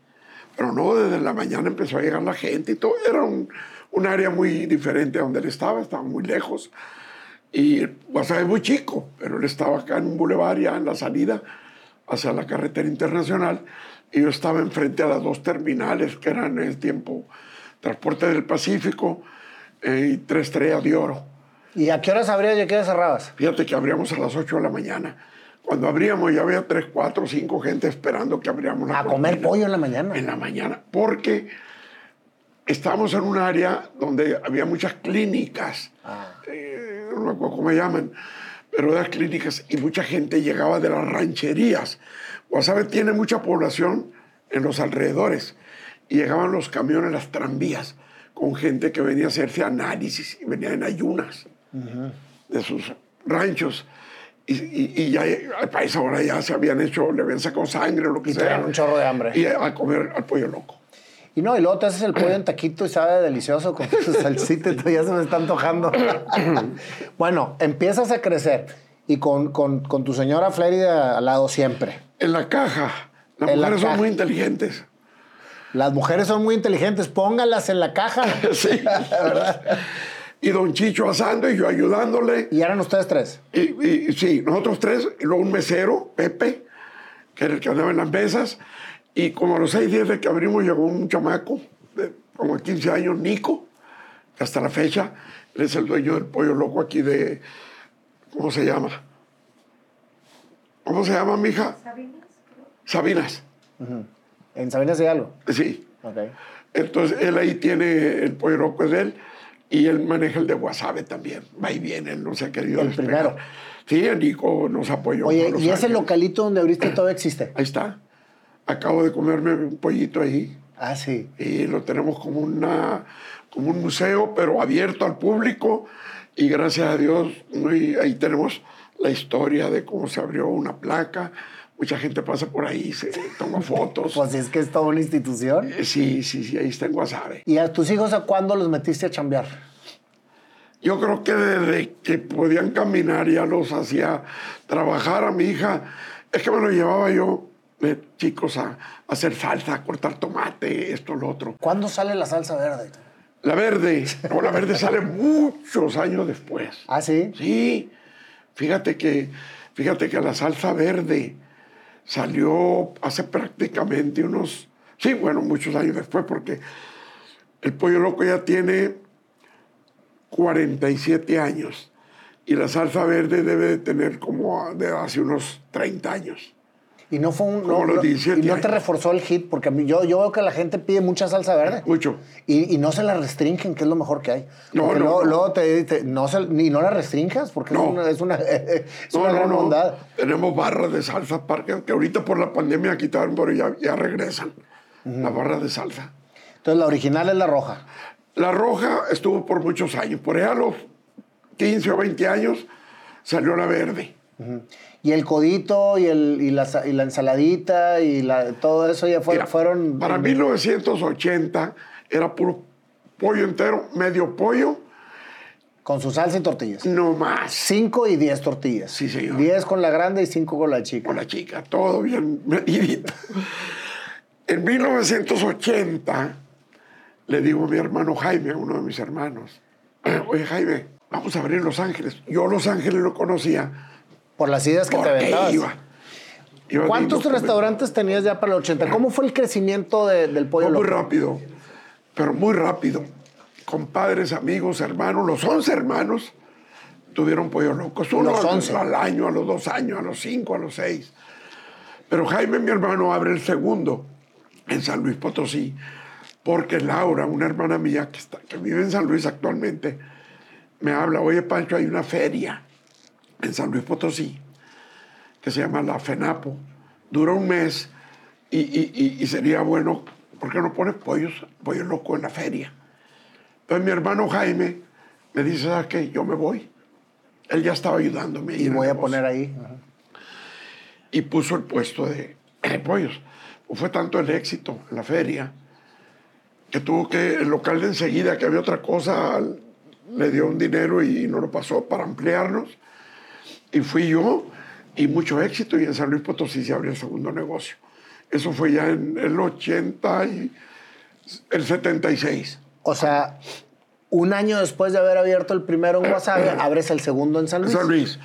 [SPEAKER 2] Pero no, desde la mañana empezó a llegar la gente y todo. Era un, un área muy diferente a donde él estaba, estaba muy lejos. Y Guasave es muy chico, pero él estaba acá en un bulevar ya en la salida hacia la carretera internacional. Y yo estaba enfrente a las dos terminales que eran en el tiempo Transporte del Pacífico eh, y Tres Estrellas de Oro.
[SPEAKER 1] ¿Y a qué horas abrías y a qué horas cerrabas?
[SPEAKER 2] Fíjate que abríamos a las 8 de la mañana. Cuando abríamos ya había 3, 4, 5 gente esperando que abriéramos la
[SPEAKER 1] A comer pollo en la mañana.
[SPEAKER 2] En la mañana. Porque estábamos en un área donde había muchas clínicas. Eh, no me acuerdo cómo se llaman. Pero de las clínicas y mucha gente llegaba de las rancherías. Guasave tiene mucha población en los alrededores. Y llegaban los camiones, las tranvías, con gente que venía a hacerse análisis y venía en ayunas de sus ranchos. Y, y- y ya a esa hora ya se habían hecho, le habían sacado sangre o lo que
[SPEAKER 1] Y
[SPEAKER 2] sea.
[SPEAKER 1] un chorro de hambre.
[SPEAKER 2] Y a comer al pollo loco.
[SPEAKER 1] Y no, y luego te haces el pollo en taquito y sabe delicioso con tu [LAUGHS] salsita y ya se me está antojando. [LAUGHS] bueno, empiezas a crecer y con, con, con tu señora Flérida al lado siempre.
[SPEAKER 2] En la caja. Las
[SPEAKER 1] En la
[SPEAKER 2] mujeres son
[SPEAKER 1] caja.
[SPEAKER 2] muy inteligentes.
[SPEAKER 1] Las mujeres son muy inteligentes, póngalas en la caja. [LAUGHS]
[SPEAKER 2] Sí. y don Chicho asando y yo ayudándole.
[SPEAKER 1] Y eran ustedes tres.
[SPEAKER 2] Y, y- sí, nosotros tres, y luego un mesero, Pepe, que era el que andaba en las mesas. Y como a los seis días de que abrimos llegó un chamaco, de como 15 años, Nico, que hasta la fecha él es el dueño del pollo loco aquí de. ¿Cómo se llama? ¿Cómo se llama, mija? Sabinas.
[SPEAKER 1] En Sabinas hay algo.
[SPEAKER 2] Sí. Entonces él ahí tiene el pollo loco es de él y él maneja el de Guasave también. Va y viene, él no se ha querido
[SPEAKER 1] El
[SPEAKER 2] despegar.
[SPEAKER 1] primero.
[SPEAKER 2] Sí, Nico nos apoyó.
[SPEAKER 1] Oye, ¿y ese localito donde abriste todavía existe?
[SPEAKER 2] Ahí está. Acabo de comerme un pollito ahí
[SPEAKER 1] Ah, sí.
[SPEAKER 2] y lo tenemos como, una, como un museo, pero abierto al público. Y gracias a Dios, muy- ahí tenemos la historia de cómo se abrió una placa. Mucha gente pasa por ahí, se toma [LAUGHS] fotos.
[SPEAKER 1] Pues es que es toda una institución.
[SPEAKER 2] Eh, Sí, sí, sí, ahí está en Guasave.
[SPEAKER 1] ¿Y a tus hijos a cuándo los metiste a chambear?
[SPEAKER 2] Yo creo que desde que podían caminar ya los hacía trabajar a mi hija. Es que me lo llevaba yo chicos a, a hacer salsa, a cortar tomate, esto, lo otro.
[SPEAKER 1] ¿Cuándo sale la salsa verde?
[SPEAKER 2] La verde, no, la verde sale muchos años después.
[SPEAKER 1] Ah, sí.
[SPEAKER 2] Sí, fíjate que, fíjate que la salsa verde salió hace prácticamente unos, sí, bueno, muchos años después, porque el pollo loco ya tiene 47 años y la salsa verde debe de tener como de hace unos 30 años.
[SPEAKER 1] Y no fue un.
[SPEAKER 2] Como
[SPEAKER 1] no,
[SPEAKER 2] los
[SPEAKER 1] no-
[SPEAKER 2] 17
[SPEAKER 1] y no te reforzó el hit, porque a mí, yo, yo veo que la gente pide mucha salsa verde.
[SPEAKER 2] Mucho.
[SPEAKER 1] Y, y no se la restringen, que es lo mejor que hay.
[SPEAKER 2] No,
[SPEAKER 1] Porque
[SPEAKER 2] no,
[SPEAKER 1] luego,
[SPEAKER 2] no.
[SPEAKER 1] luego te, te- no se- ni no la restringas, porque
[SPEAKER 2] No.
[SPEAKER 1] es una, es una, [LAUGHS] es
[SPEAKER 2] No,
[SPEAKER 1] una gran
[SPEAKER 2] no.
[SPEAKER 1] bondad.
[SPEAKER 2] Tenemos barras de salsa parque, que ahorita por la pandemia quitaron, pero ya, ya regresan. Las barras de salsa.
[SPEAKER 1] Entonces la original es la roja.
[SPEAKER 2] La roja estuvo por muchos años. Por allá a los 15 o 20 años salió la verde.
[SPEAKER 1] Y el codito y, el, y, la, y la ensaladita y la, todo eso ya fue-
[SPEAKER 2] Mira,
[SPEAKER 1] fueron...
[SPEAKER 2] Para 1980 era puro pollo entero, medio pollo,
[SPEAKER 1] Con su salsa y tortillas.
[SPEAKER 2] no más.
[SPEAKER 1] Cinco y diez tortillas.
[SPEAKER 2] Sí, señor.
[SPEAKER 1] Diez con la grande y cinco con la chica.
[SPEAKER 2] Con la chica, todo bien medidito. En 1980 le digo a mi hermano Jaime, a uno de mis hermanos, oye Jaime, vamos a abrir Los Ángeles. Yo Los Ángeles lo conocía
[SPEAKER 1] Por las ideas que te aventabas.
[SPEAKER 2] iba. Iba
[SPEAKER 1] ¿Cuántos restaurantes tenías ya para el 80? ¿Cómo fue el crecimiento de- del pollo
[SPEAKER 2] Fue muy
[SPEAKER 1] loco?
[SPEAKER 2] rápido, pero muy rápido. Compadres, amigos, hermanos, los 11 hermanos tuvieron pollo locos. Uno
[SPEAKER 1] Los
[SPEAKER 2] al-
[SPEAKER 1] 11.
[SPEAKER 2] al año, a los dos años, a los cinco, a los seis. Pero Jaime, mi hermano, abre el segundo en San Luis Potosí, porque Laura, una hermana mía que, está, que vive en San Luis actualmente, me habla, oye Pancho, hay una feria en San Luis Potosí que se llama la FENAPO dura un mes y, y- y- sería bueno, ¿por qué no pones pollos, pollo loco en la feria? Entonces mi hermano Jaime me dice, ¿sabes qué? Yo me voy. Él ya estaba ayudándome.
[SPEAKER 1] Y voy a poner ahí.
[SPEAKER 2] y puso el puesto de, [CLEARS THROAT] de pollos. Pues fue tanto el éxito en la feria que tuvo que, el local de enseguida, que había otra cosa, le dio un dinero y no lo pasó para ampliarnos. Y fui yo, y mucho éxito, y en San Luis Potosí se abrió el segundo negocio. Eso fue ya en el 80 y el 76.
[SPEAKER 1] O sea, un año después de haber abierto el primero en Guasave, abres el segundo en San Luis.
[SPEAKER 2] San Luis.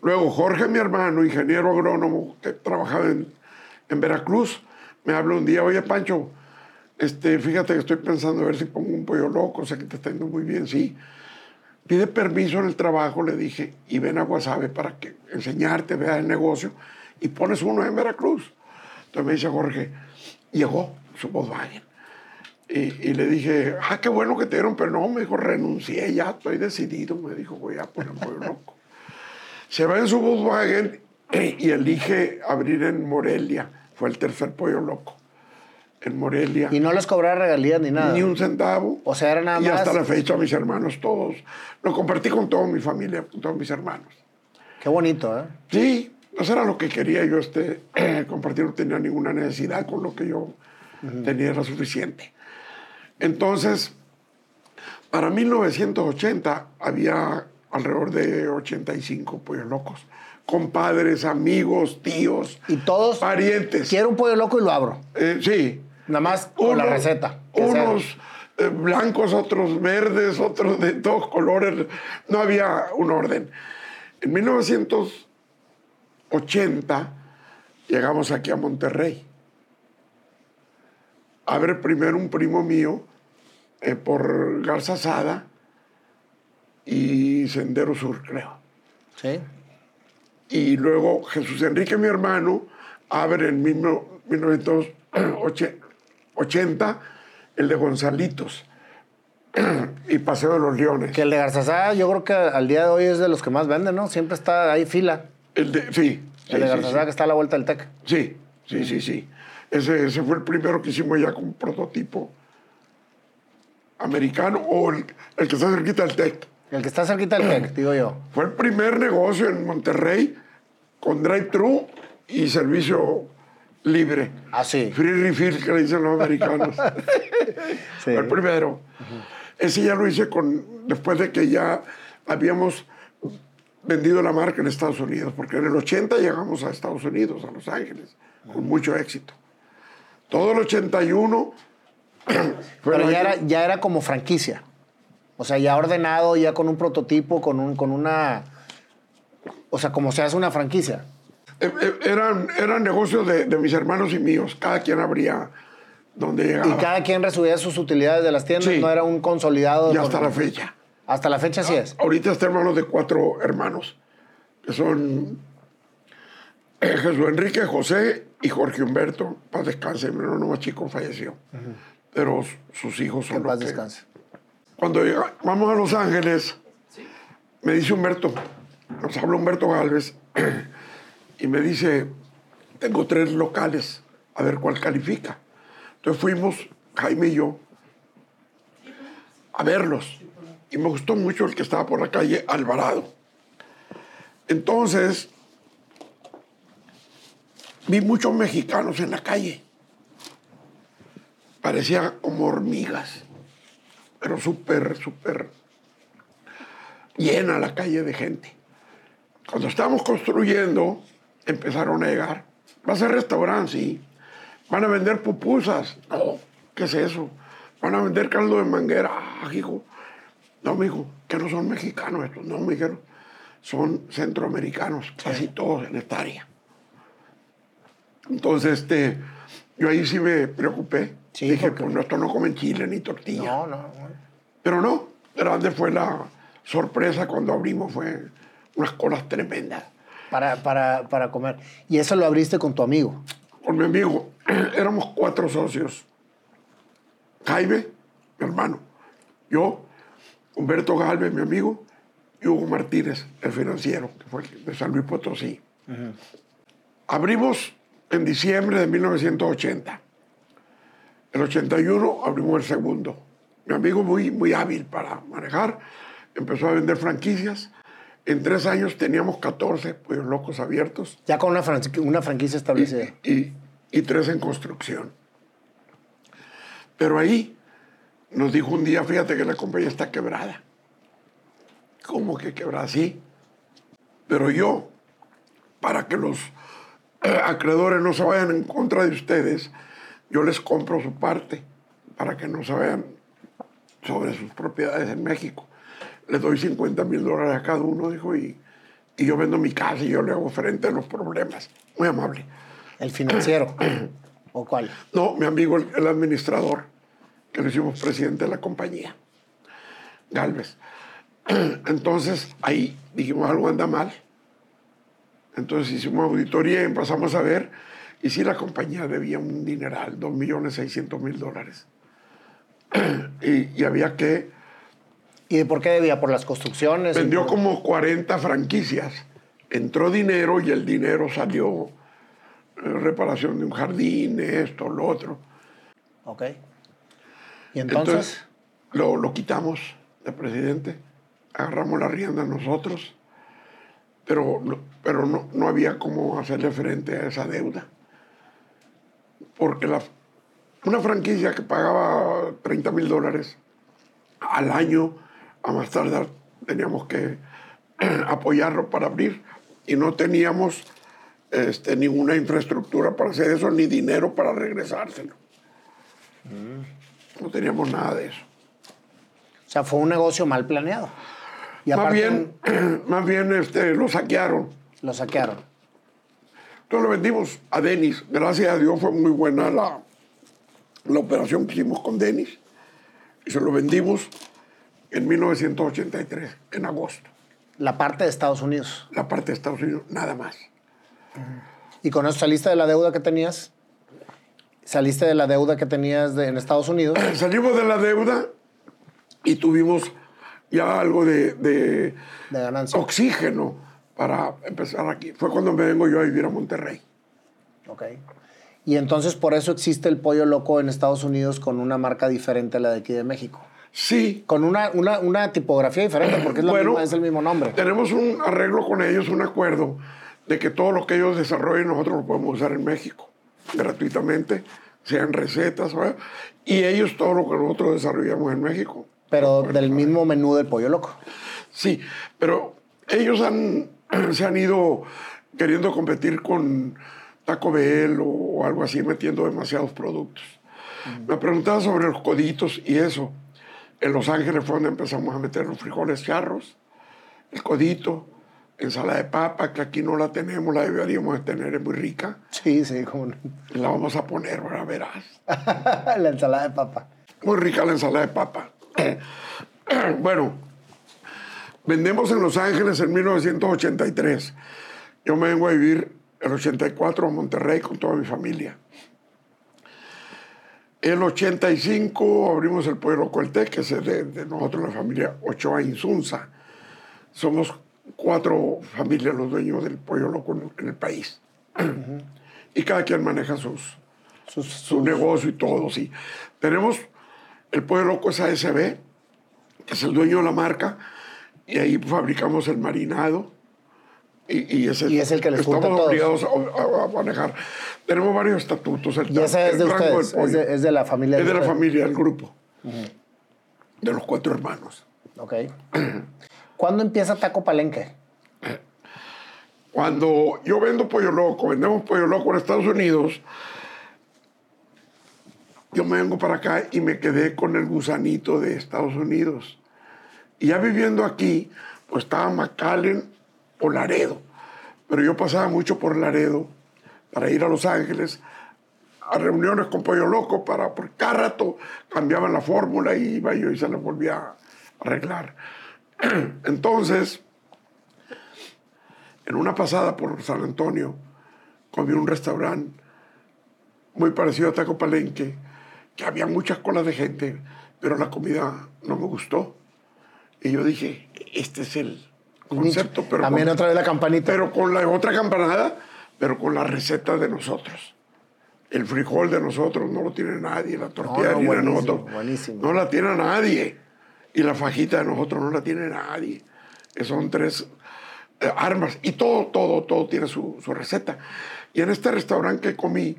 [SPEAKER 2] Luego Jorge, mi hermano, ingeniero agrónomo que trabajaba en, en Veracruz, me habló un día, oye Pancho, este, fíjate que estoy pensando a ver si pongo un pollo loco, sé que te está yendo muy bien, sí. Pide permiso en el trabajo, le dije, y ven a Guasave para que enseñarte, veas el negocio, y pones uno en Veracruz. Entonces me dice Jorge, llegó su Volkswagen. Y, y le dije, ah, qué bueno que te dieron, pero no, me dijo, renuncié, ya estoy decidido, me dijo, voy a poner pollo loco. Se va en su Volkswagen y elige abrir en Morelia. Fue el tercer pollo loco. En Morelia.
[SPEAKER 1] Y no les cobraba regalías ni nada.
[SPEAKER 2] Ni un centavo.
[SPEAKER 1] O sea, era nada
[SPEAKER 2] y
[SPEAKER 1] más-
[SPEAKER 2] hasta la fecha mis hermanos todos. Lo compartí con toda mi familia, con todos mis hermanos.
[SPEAKER 1] Qué bonito, ¿eh?
[SPEAKER 2] Sí, eso era lo que quería yo este, [CLEARS THROAT] compartir. No tenía ninguna necesidad con lo que yo tenía, era suficiente. Entonces, para 1980 había alrededor de 85 pollos locos. Compadres, amigos, tíos,
[SPEAKER 1] Y todos.
[SPEAKER 2] parientes.
[SPEAKER 1] Quiero un pollo loco y lo abro.
[SPEAKER 2] Eh, sí.
[SPEAKER 1] Nada más la receta.
[SPEAKER 2] Unos eh, blancos, otros verdes, otros de todos colores. No había un orden. En 1980 llegamos aquí a Monterrey. A ver primero un primo mío eh, por Garza Sada y Sendero Sur, creo.
[SPEAKER 1] Sí.
[SPEAKER 2] Y luego Jesús Enrique, mi hermano, abre en 1980. 80, el de Gonzalitos [CLEARS THROAT] y Paseo de los Leones.
[SPEAKER 1] Que el de Garzazá, yo creo que al día de hoy es de los que más venden, ¿no? Siempre está ahí fila.
[SPEAKER 2] El de, sí.
[SPEAKER 1] El de Garzazá, que está a la vuelta del TEC.
[SPEAKER 2] Sí, sí, sí, sí. Ese, ese fue el primero que hicimos ya con un prototipo americano o el, el que está cerquita del TEC.
[SPEAKER 1] El que está cerquita del TEC, [CLEARS THROAT] digo yo.
[SPEAKER 2] Fue el primer negocio en Monterrey con drive-thru y servicio libre.
[SPEAKER 1] Ah, sí.
[SPEAKER 2] Free refill, que le dicen los americanos. [LAUGHS]
[SPEAKER 1] Sí.
[SPEAKER 2] El primero. Ese ya lo hice con, después de que ya habíamos vendido la marca en Estados Unidos, porque en el 80 llegamos a Estados Unidos, a Los Ángeles, con mucho éxito. Todo el 81 [CLEARS THROAT] fue
[SPEAKER 1] Pero ya era, ya era como franquicia. O sea, ya ordenado, ya con un prototipo, con, un, con una... O sea, como se hace una franquicia.
[SPEAKER 2] Eh, eh, eran, eran negocios de, de mis hermanos y míos. Cada quien abría donde llegaba.
[SPEAKER 1] Y cada quien recibía sus utilidades de las tiendas,
[SPEAKER 2] Sí.
[SPEAKER 1] no era un consolidado.
[SPEAKER 2] Y
[SPEAKER 1] con-
[SPEAKER 2] hasta la fecha.
[SPEAKER 1] Hasta la fecha sí es.
[SPEAKER 2] Ahorita está hermano de cuatro hermanos, que son eh, Jesús Enrique, José y Jorge Humberto. Paz descanse, mi hermano más chico falleció. Pero sus hijos
[SPEAKER 1] Que
[SPEAKER 2] son
[SPEAKER 1] en paz
[SPEAKER 2] los que...
[SPEAKER 1] descanse.
[SPEAKER 2] Cuando llega- vamos a Los Ángeles, me dice Humberto, nos habla Humberto Galvez, [CLEARS THROAT] y me dice, tengo tres locales, a ver cuál califica. Entonces fuimos, Jaime y yo, a verlos. Y me gustó mucho el que estaba por la calle Alvarado. Entonces, vi muchos mexicanos en la calle. Parecía como hormigas pero súper, súper llena la calle de gente. Cuando estábamos construyendo, empezaron a llegar. Va a ser restaurante, sí. Van a vender pupusas. No, ¿qué es eso? Van a vender caldo de manguera. Ah, hijo. No, me dijo, que no son mexicanos estos. No, me dijeron, son centroamericanos, casi todos en esta área. Entonces, este, yo ahí sí me preocupé.
[SPEAKER 1] Sí,
[SPEAKER 2] Dije,
[SPEAKER 1] porque-
[SPEAKER 2] pues no, estos no comen chile ni tortilla.
[SPEAKER 1] No, no. no.
[SPEAKER 2] Pero no, grande fue la sorpresa cuando abrimos, fue unas colas tremendas.
[SPEAKER 1] Para, para, para comer. Y eso lo abriste con tu amigo.
[SPEAKER 2] Con mi amigo, [CLEARS THROAT] éramos cuatro socios. Jaime, mi hermano, yo, Humberto Galvez, mi amigo, y Hugo Martínez, el financiero, que fue de San Luis Potosí. Abrimos en diciembre de 1980. El 81 abrimos el segundo. Mi amigo muy, muy hábil para manejar, empezó a vender franquicias. En tres años teníamos 14 pollos locos abiertos.
[SPEAKER 1] Ya con una, una franquicia establecida.
[SPEAKER 2] Y, y, tres en construcción. Pero ahí nos dijo un día, fíjate que la compañía está quebrada. ¿Cómo que quebrada? Sí. Pero yo, para que los eh, acreedores no se vayan en contra de ustedes, yo les compro su parte para que no se vayan sobre sus propiedades en México. Les doy 50 mil dólares a cada uno, dijo, y, y yo vendo mi casa y yo le hago frente a los problemas. Muy amable.
[SPEAKER 1] ¿El financiero? [CLEARS THROAT] ¿O cuál?
[SPEAKER 2] No, mi amigo, el, administrador, que lo hicimos presidente de la compañía, Galvez. [CLEARS THROAT] Entonces, ahí dijimos, algo anda mal. Entonces hicimos auditoría y empezamos a ver, y sí la compañía debía un dineral, 2.600.000 dólares. [CLEARS THROAT] y, había que...
[SPEAKER 1] ¿Y de por qué debía? ¿Por las construcciones?
[SPEAKER 2] Vendió como 40 franquicias. Entró dinero y el dinero salió eh, reparación de un jardín, esto, lo otro.
[SPEAKER 1] Ok. ¿Y entonces?
[SPEAKER 2] lo, lo, quitamos de presidente, agarramos la rienda nosotros, pero, pero no, no había cómo hacerle frente a esa deuda. Porque la, una franquicia que pagaba 30 mil dólares al año, a más tardar teníamos que [CLEARS THROAT] apoyarlo para abrir y no teníamos este, ninguna infraestructura para hacer eso, ni dinero para regresárselo. No teníamos nada de eso.
[SPEAKER 1] O sea, fue un negocio mal planeado.
[SPEAKER 2] más, bien, [CLEARS THROAT] más bien este, lo saquearon.
[SPEAKER 1] Lo saquearon.
[SPEAKER 2] Entonces lo vendimos a Denis. Gracias a Dios fue muy buena la, la operación que hicimos con Denis y se lo vendimos en 1983, en agosto.
[SPEAKER 1] La parte de Estados Unidos.
[SPEAKER 2] La parte de Estados Unidos, nada más.
[SPEAKER 1] ¿Y con eso saliste de la deuda que tenías? ¿Saliste de la deuda que tenías en Estados Unidos? [CLEARS THROAT]
[SPEAKER 2] Salimos de la deuda y tuvimos ya algo de,
[SPEAKER 1] de, ganancia.
[SPEAKER 2] oxígeno para empezar aquí. Fue cuando me vengo yo a vivir a Monterrey.
[SPEAKER 1] Ok. Y entonces por eso existe el pollo loco en Estados Unidos con una marca diferente a la de aquí de México.
[SPEAKER 2] Sí.
[SPEAKER 1] Con una, una, tipografía diferente, porque es, la es el mismo nombre.
[SPEAKER 2] Tenemos un arreglo con ellos, un acuerdo de que todo lo que ellos desarrollen nosotros lo podemos usar en México gratuitamente, sean recetas, y ellos todo lo que nosotros desarrollamos en México.
[SPEAKER 1] Pero del mismo menú del pollo loco.
[SPEAKER 2] Sí, pero ellos han, [CLEARS THROAT] se han ido queriendo competir con Taco Bell o, algo así, metiendo demasiados productos. Me preguntaba sobre los coditos y eso. En Los Ángeles fue donde empezamos a meter los frijoles charros, el codito, ensalada de papa, que aquí no la tenemos, la deberíamos de tener, es muy rica.
[SPEAKER 1] Sí, sí, como
[SPEAKER 2] La vamos a poner, ahora verás. [LAUGHS]
[SPEAKER 1] la ensalada de papa.
[SPEAKER 2] Muy rica la ensalada de papa. [CLEARS THROAT] bueno, vendemos en Los Ángeles en 1983. Yo me vengo a vivir el 84 a Monterrey con toda mi familia. El 85 abrimos el Pueblo Colté, que es de, de, nosotros, la familia Ochoa Insunza. Somos cuatro familias los dueños del pollo loco en, el país. Y cada quien maneja sus, sus, su negocio y todo. Sí. Tenemos el pollo loco es ASB, que es el dueño de la marca, y ahí fabricamos el marinado, y, ese,
[SPEAKER 1] es el que les
[SPEAKER 2] estamos
[SPEAKER 1] obligados
[SPEAKER 2] a, manejar. Tenemos varios estatutos.
[SPEAKER 1] El, ¿Y ese es de ustedes? Es de, la familia?
[SPEAKER 2] Es de, la familia, del grupo. De los cuatro hermanos.
[SPEAKER 1] Ok. ¿Cuándo empieza Taco Palenque?
[SPEAKER 2] Cuando yo vendo pollo loco, vendemos pollo loco en Estados Unidos, yo me vengo para acá y me quedé con el gusanito de Estados Unidos. Y ya viviendo aquí, pues estaba McAllen o Laredo. Pero yo pasaba mucho por Laredo para ir a Los Ángeles a reuniones con Pollo Loco para, por cada rato cambiaban la fórmula y iba yo y se la volvía a arreglar. [CLEARS THROAT] Entonces, en una pasada por San Antonio, comí un restaurante muy parecido a Taco Palenque, que había muchas colas de gente, pero la comida no me gustó. Y yo dije, este es el, concepto, pero
[SPEAKER 1] También
[SPEAKER 2] con,
[SPEAKER 1] otra vez la campanita.
[SPEAKER 2] Pero con la otra campanada, pero con la receta de nosotros. El frijol de nosotros no lo tiene nadie, la tortilla
[SPEAKER 1] no,
[SPEAKER 2] de nosotros
[SPEAKER 1] buenísimo.
[SPEAKER 2] no la tiene nadie. Y la fajita de nosotros no la tiene nadie. Que Son tres eh, armas. Y todo, todo, todo tiene su, su receta. Y en este restaurante que comí,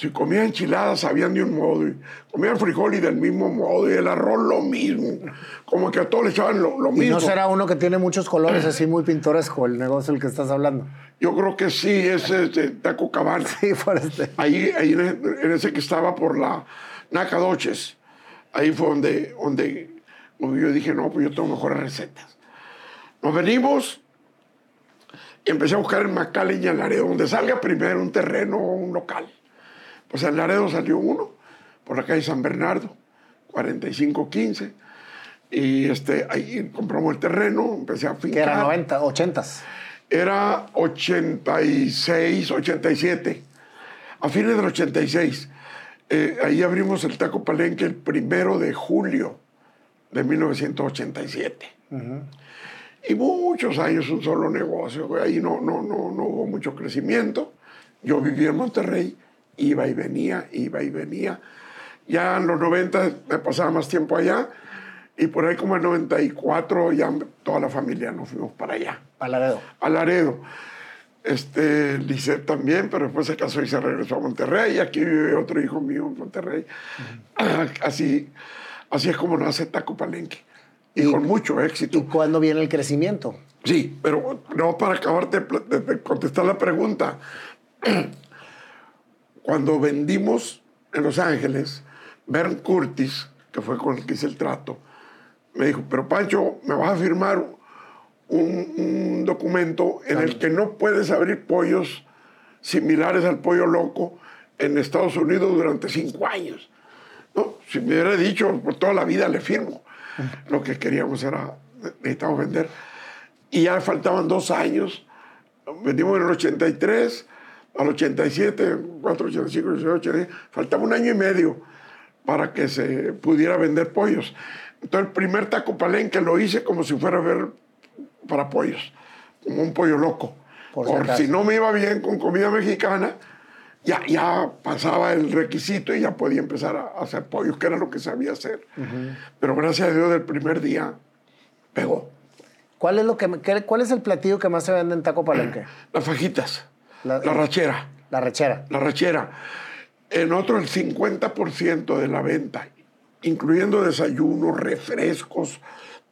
[SPEAKER 2] si comía enchiladas sabían de un modo, y comía frijol y del mismo modo, y el arroz lo mismo. Como que a todos le echaban lo, lo
[SPEAKER 1] Y
[SPEAKER 2] mismo.
[SPEAKER 1] no será uno que tiene muchos colores así muy pintoresco, el negocio del que estás hablando.
[SPEAKER 2] Yo creo que sí, es este, Taco Cabana.
[SPEAKER 1] Sí, por este.
[SPEAKER 2] Ahí, ahí en, en ese que estaba por la Nacadoches, ahí fue donde, donde, donde yo dije, no, pues yo tengo mejores recetas. Nos venimos y empecé a buscar en McAllen y en Laredo, donde salga primero un terreno o un local. Pues en Laredo salió uno, por la calle San Bernardo, 4515. Y este, ahí compramos el terreno, empecé a fincar.
[SPEAKER 1] Que era 90, 80.
[SPEAKER 2] Era 86, 87. A fines del 86. eh, ahí abrimos el Taco Palenque el primero de julio de 1987. Y muchos años un solo negocio. Ahí no, no, no, no hubo mucho crecimiento. Yo vivía en Monterrey, iba y venía, iba y venía. Ya en los 90 me pasaba más tiempo allá. Y por ahí como en 94 ya toda la familia nos fuimos para allá
[SPEAKER 1] Palaredo.
[SPEAKER 2] a Laredo. Este, Lisette también, pero después se casó y se regresó a Monterrey. Y aquí vive otro hijo mío en Monterrey. Así, así es como nace Taco Palenque. Y,
[SPEAKER 1] Y-
[SPEAKER 2] con mucho
[SPEAKER 1] ¿Y
[SPEAKER 2] éxito.
[SPEAKER 1] cuándo viene el crecimiento?
[SPEAKER 2] Sí, pero no para acabarte de contestar la pregunta. Cuando vendimos en Los Ángeles, Bern Curtis, que fue con el que hice el trato, me dijo, pero Pancho, me vas a firmar un, un documento en el que no puedes abrir pollos similares al pollo loco en Estados Unidos durante cinco años. No, si me hubiera dicho, por toda la vida le firmo. Lo que queríamos era, necesitábamos vender. Y ya faltaban dos años. Vendimos en el 83, al 87, 4, 85, 86, 87. Faltaba un año y medio para que se pudiera vender pollos. Entonces, el primer taco palenque lo hice como si fuera a ver para pollos, como un pollo loco.
[SPEAKER 1] Por
[SPEAKER 2] Por,
[SPEAKER 1] si
[SPEAKER 2] no me iba bien con comida mexicana, ya, ya pasaba el requisito y ya podía empezar a hacer pollos, que era lo que sabía hacer. Pero gracias a Dios, del primer día pegó.
[SPEAKER 1] ¿Cuál es, lo que, ¿Cuál es el platillo que más se vende en Taco Palenque? [CLEARS THROAT]
[SPEAKER 2] Las fajitas,
[SPEAKER 1] La-
[SPEAKER 2] la, rachera,
[SPEAKER 1] La rechera.
[SPEAKER 2] la rachera. En otro, el 50% de la venta, incluyendo desayunos, refrescos,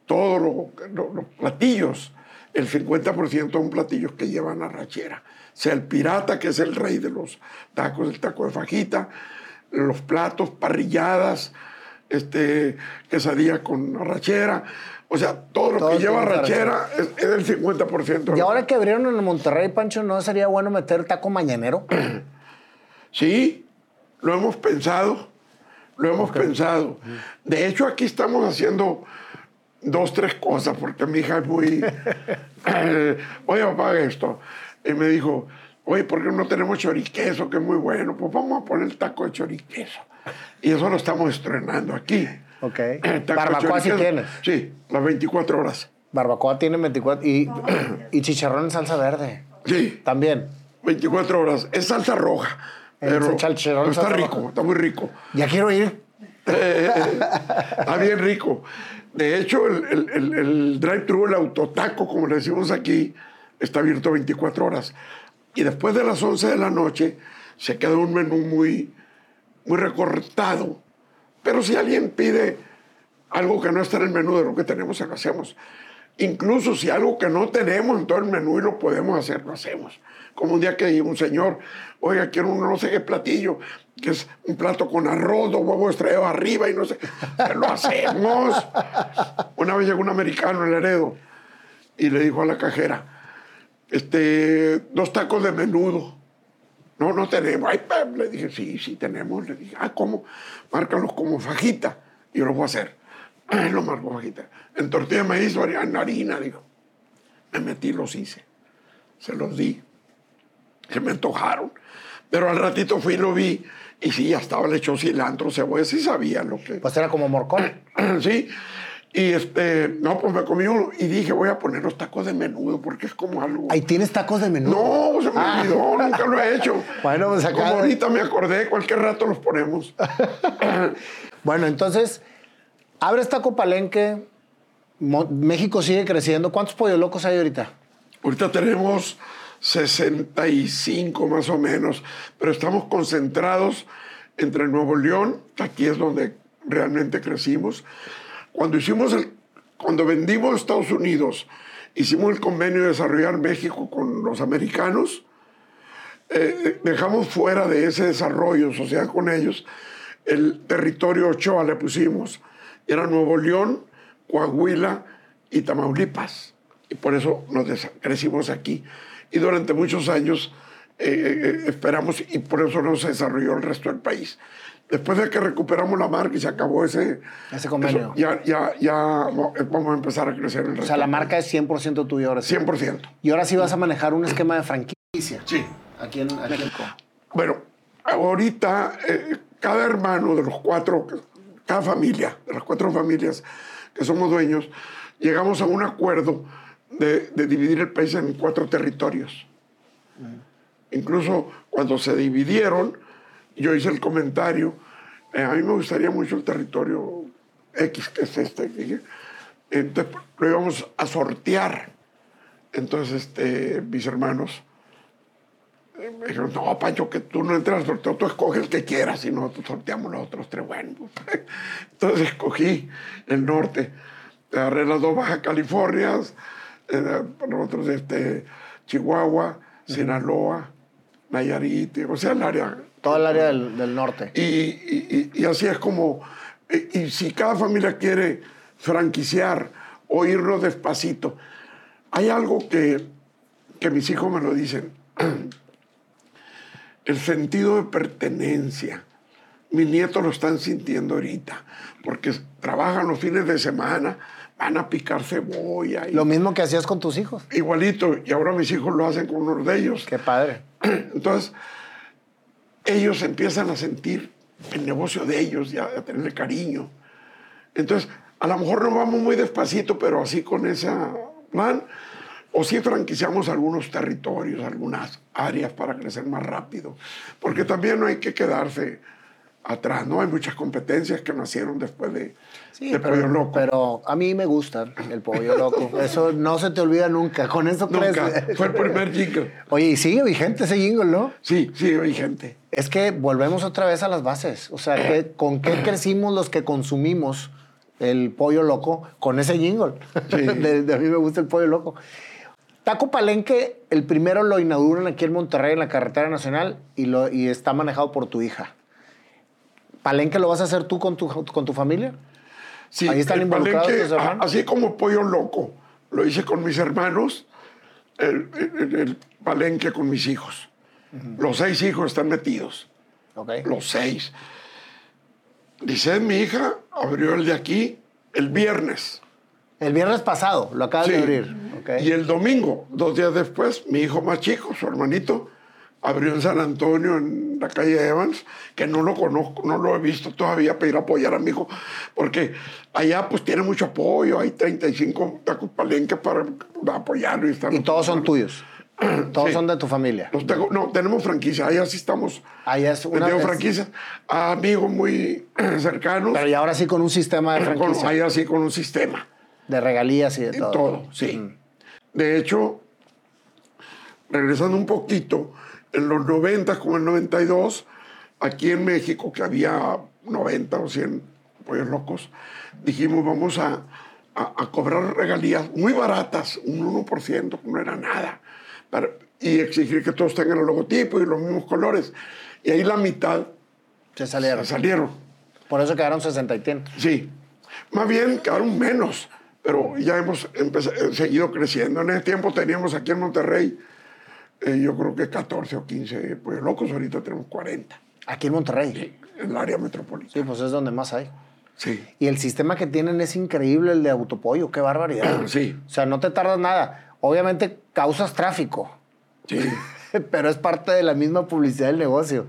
[SPEAKER 2] todos lo- lo- los platillos, el 50% son platillos que llevan arrachera. Sea el pirata, que es el rey de los tacos, el taco de fajita, los platos, parrilladas, este, quesadilla con arrachera. O sea, todo lo
[SPEAKER 1] Todo
[SPEAKER 2] que lleva
[SPEAKER 1] tiene
[SPEAKER 2] arrachera es, es el 50%. de
[SPEAKER 1] Y ahora que abrieron en Monterrey, Pancho, ¿no sería bueno meter taco mañanero? [CLEARS THROAT]
[SPEAKER 2] Sí, lo hemos pensado, lo hemos pensado. De hecho, aquí estamos haciendo dos, tres cosas, porque mi hija es muy... [LAUGHS] [LAUGHS] oye, papá, esto. Y me dijo, oye, ¿por qué no tenemos choriqueso, que es muy bueno? Pues vamos a poner taco de choriqueso. Y eso lo estamos estrenando aquí.
[SPEAKER 1] Ok. [CLEARS THROAT]
[SPEAKER 2] Eh,
[SPEAKER 1] Barbacoa sí tienes.
[SPEAKER 2] Sí, las 24 horas.
[SPEAKER 1] Barbacoa tiene 24 y, [CLEARS THROAT] y chicharrón en salsa verde.
[SPEAKER 2] Sí,
[SPEAKER 1] También.
[SPEAKER 2] 24 horas. Es salsa roja.
[SPEAKER 1] El
[SPEAKER 2] Pero, está
[SPEAKER 1] salsa
[SPEAKER 2] rico,
[SPEAKER 1] roja.
[SPEAKER 2] está muy rico.
[SPEAKER 1] Ya quiero ir. [LAUGHS]
[SPEAKER 2] Está bien rico. De hecho, el, el, el- el drive-thru, el autotaco, como le decimos aquí, está abierto 24 horas. Y después de las 11 de la noche se queda un menú muy, muy recortado. Pero si alguien pide algo que no está en el menú de lo que tenemos, lo hacemos. Incluso si algo que no tenemos en todo el menú y lo podemos hacer, lo hacemos. Como un día que un señor, oiga, quiero un no sé qué platillo, que es un plato con arroz, dos huevos estrellados arriba y no sé, lo hacemos. Una vez llegó un americano en Laredo y le dijo a la cajera, este, dos tacos de menudo. No, no tenemos. Ay, le dije, sí, sí tenemos. Le dije, ah, ¿cómo? Márcalos como fajita. Yo lo voy a hacer. Ah, lo marco fajita. En tortilla maíz, varía- en harina, dijo. Me metí, los hice. Se los di. Se me antojaron. Pero al ratito fui y lo vi. Y sí, ya estaba, le echó cilantro, cebolla. Sí sabía lo que...
[SPEAKER 1] Pues era como morcón. [CLEARS THROAT]
[SPEAKER 2] sí. Y este, no, pues me comí uno y dije, voy a poner los tacos de menudo porque es como algo.
[SPEAKER 1] Ahí tienes tacos de menudo.
[SPEAKER 2] No, se me
[SPEAKER 1] Ah.
[SPEAKER 2] olvidó, nunca lo he hecho. [LAUGHS]
[SPEAKER 1] Bueno, pues acá-
[SPEAKER 2] Como ahorita me acordé, cualquier rato los ponemos. [LAUGHS]
[SPEAKER 1] Bueno, entonces, abres Taco Palenque, Mo- México sigue creciendo. ¿Cuántos pollos locos hay ahorita?
[SPEAKER 2] Ahorita tenemos 65 más o menos, pero estamos concentrados entre Nuevo León, aquí es donde realmente crecimos. Cuando hicimos el, cuando vendimos Estados Unidos, hicimos el convenio de desarrollar México con los americanos, eh, dejamos fuera de ese desarrollo social con ellos el territorio Ochoa le pusimos. Era Nuevo León, Coahuila y Tamaulipas. Y por eso nos crecimos aquí. Y durante muchos años eh, eh, esperamos y por eso no se desarrolló el resto del país. Después de que recuperamos la marca y se acabó ese,
[SPEAKER 1] Ese convenio.
[SPEAKER 2] eso, ya, ya, ya vamos a empezar a crecer el resto.
[SPEAKER 1] O sea, la marca es 100% tuya ahora sí.
[SPEAKER 2] 100%.
[SPEAKER 1] Y ahora sí vas a manejar un esquema de franquicia.
[SPEAKER 2] Sí.
[SPEAKER 1] Aquí en aquí en.
[SPEAKER 2] Bueno, ahorita eh, cada hermano de los cuatro, cada familia, de las cuatro familias que somos dueños, llegamos a un acuerdo de, de dividir el país en cuatro territorios. Incluso cuando se dividieron, yo hice el comentario, eh, a mí me gustaría mucho el territorio X, que es este. que- Entonces lo íbamos a sortear. Entonces, este, mis hermanos me dijeron, no, Pancho, que tú no entras al sorteo, tú escoges el que quieras y nosotros sorteamos los otros tres. Bueno, pues, [LAUGHS] entonces escogí el norte. Agarré las dos Baja Californias, eh, nosotros este, Chihuahua, Sinaloa, Nayarit, o sea, el área.
[SPEAKER 1] Todo el área del, del norte.
[SPEAKER 2] Y, y- así es como, y, y si cada familia quiere franquiciar o irnos despacito, hay algo que, que mis hijos me lo dicen, [CLEARS THROAT] el sentido de pertenencia. Mis nietos lo están sintiendo ahorita, porque trabajan los fines de semana, van a picar cebolla, y-
[SPEAKER 1] Lo mismo que hacías con tus hijos.
[SPEAKER 2] igualito, y ahora mis hijos lo hacen con uno de ellos.
[SPEAKER 1] Qué padre. [CLEARS THROAT]
[SPEAKER 2] Entonces, ellos empiezan a sentir el negocio de ellos y a, a tenerle cariño. Entonces, a lo mejor no vamos muy despacito, pero así con ese plan, o sí franquiciamos algunos territorios, algunas áreas para crecer más rápido. Porque también no hay que quedarse atrás, ¿no? Hay muchas competencias que nacieron después de,
[SPEAKER 1] Sí,
[SPEAKER 2] de
[SPEAKER 1] pero,
[SPEAKER 2] Pollo Loco.
[SPEAKER 1] pero a mí me gusta el pollo loco. [LAUGHS] Eso no se te olvida nunca. Con eso
[SPEAKER 2] Nunca.
[SPEAKER 1] crees.
[SPEAKER 2] Fue el primer jingle.
[SPEAKER 1] Oye, y sigue vigente ese jingle, ¿no?
[SPEAKER 2] Sí, sí, hay gente.
[SPEAKER 1] Es que volvemos otra vez a las bases. O sea, ¿qué- [CLEARS THROAT] ¿con qué crecimos los que consumimos el pollo loco? Con ese jingle.
[SPEAKER 2] Sí. [LAUGHS]
[SPEAKER 1] De, de a mí me gusta el pollo loco. Taco Palenque, el primero lo inauguran aquí en Monterrey, en la carretera nacional, y, lo, y está manejado por tu hija. ¿Palenque lo vas a hacer tú con tu, con tu familia?
[SPEAKER 2] Sí,
[SPEAKER 1] Ahí están
[SPEAKER 2] el
[SPEAKER 1] involucrados
[SPEAKER 2] palenque,
[SPEAKER 1] tus hermanos.
[SPEAKER 2] a- Así como Pollo Loco, lo hice con mis hermanos, el, el- el palenque con mis hijos. Los seis hijos están metidos, los seis. Dice, mi hija abrió el de aquí el viernes.
[SPEAKER 1] El viernes pasado lo acabas
[SPEAKER 2] Sí.
[SPEAKER 1] de abrir.
[SPEAKER 2] Y el domingo, dos días después, mi hijo más chico, su hermanito, abrió en San Antonio, en la calle Evans, que no lo conozco, no lo he visto todavía, para ir a apoyar a mi hijo, porque allá pues tiene mucho apoyo, hay 35 tacos palenques para apoyarlo. Y, están
[SPEAKER 1] Y todos son tuyos. [CLEARS THROAT] Todos
[SPEAKER 2] Sí.
[SPEAKER 1] son de tu familia.
[SPEAKER 2] Los tengo- no, tenemos franquicia, allá sí estamos.
[SPEAKER 1] Ahí es una
[SPEAKER 2] tengo
[SPEAKER 1] es-
[SPEAKER 2] franquicias a amigos muy [CLEARS THROAT] cercanos,
[SPEAKER 1] Pero y ahora sí con un sistema de
[SPEAKER 2] con,
[SPEAKER 1] franquicia.
[SPEAKER 2] allá sí con un sistema.
[SPEAKER 1] De regalías y de todo.
[SPEAKER 2] todo, sí. De hecho, regresando un poquito, en los 90, como el 92, aquí en México, que había 90 o 100 pollos locos, dijimos, vamos a, a- a cobrar regalías muy baratas, un 1%, que no era nada, para- y exigir que todos tengan el logotipo y los mismos colores. Y ahí la mitad
[SPEAKER 1] Se salieron.
[SPEAKER 2] salieron.
[SPEAKER 1] Por eso quedaron 60 y tantos.
[SPEAKER 2] Sí, más bien quedaron menos, pero ya hemos eh, seguido creciendo. En ese tiempo teníamos aquí en Monterrey, eh, yo creo que 14 o 15 pues locos, ahorita tenemos 40
[SPEAKER 1] Aquí en Monterrey.
[SPEAKER 2] en el área metropolitana.
[SPEAKER 1] Sí, pues es donde más hay.
[SPEAKER 2] Sí,
[SPEAKER 1] Y el sistema que tienen es increíble, el de autopollo. Qué barbaridad. [CLEARS THROAT]
[SPEAKER 2] Sí.
[SPEAKER 1] O sea, no te tardas nada. Obviamente causas tráfico,
[SPEAKER 2] sí. [LAUGHS]
[SPEAKER 1] pero es parte de la misma publicidad del negocio.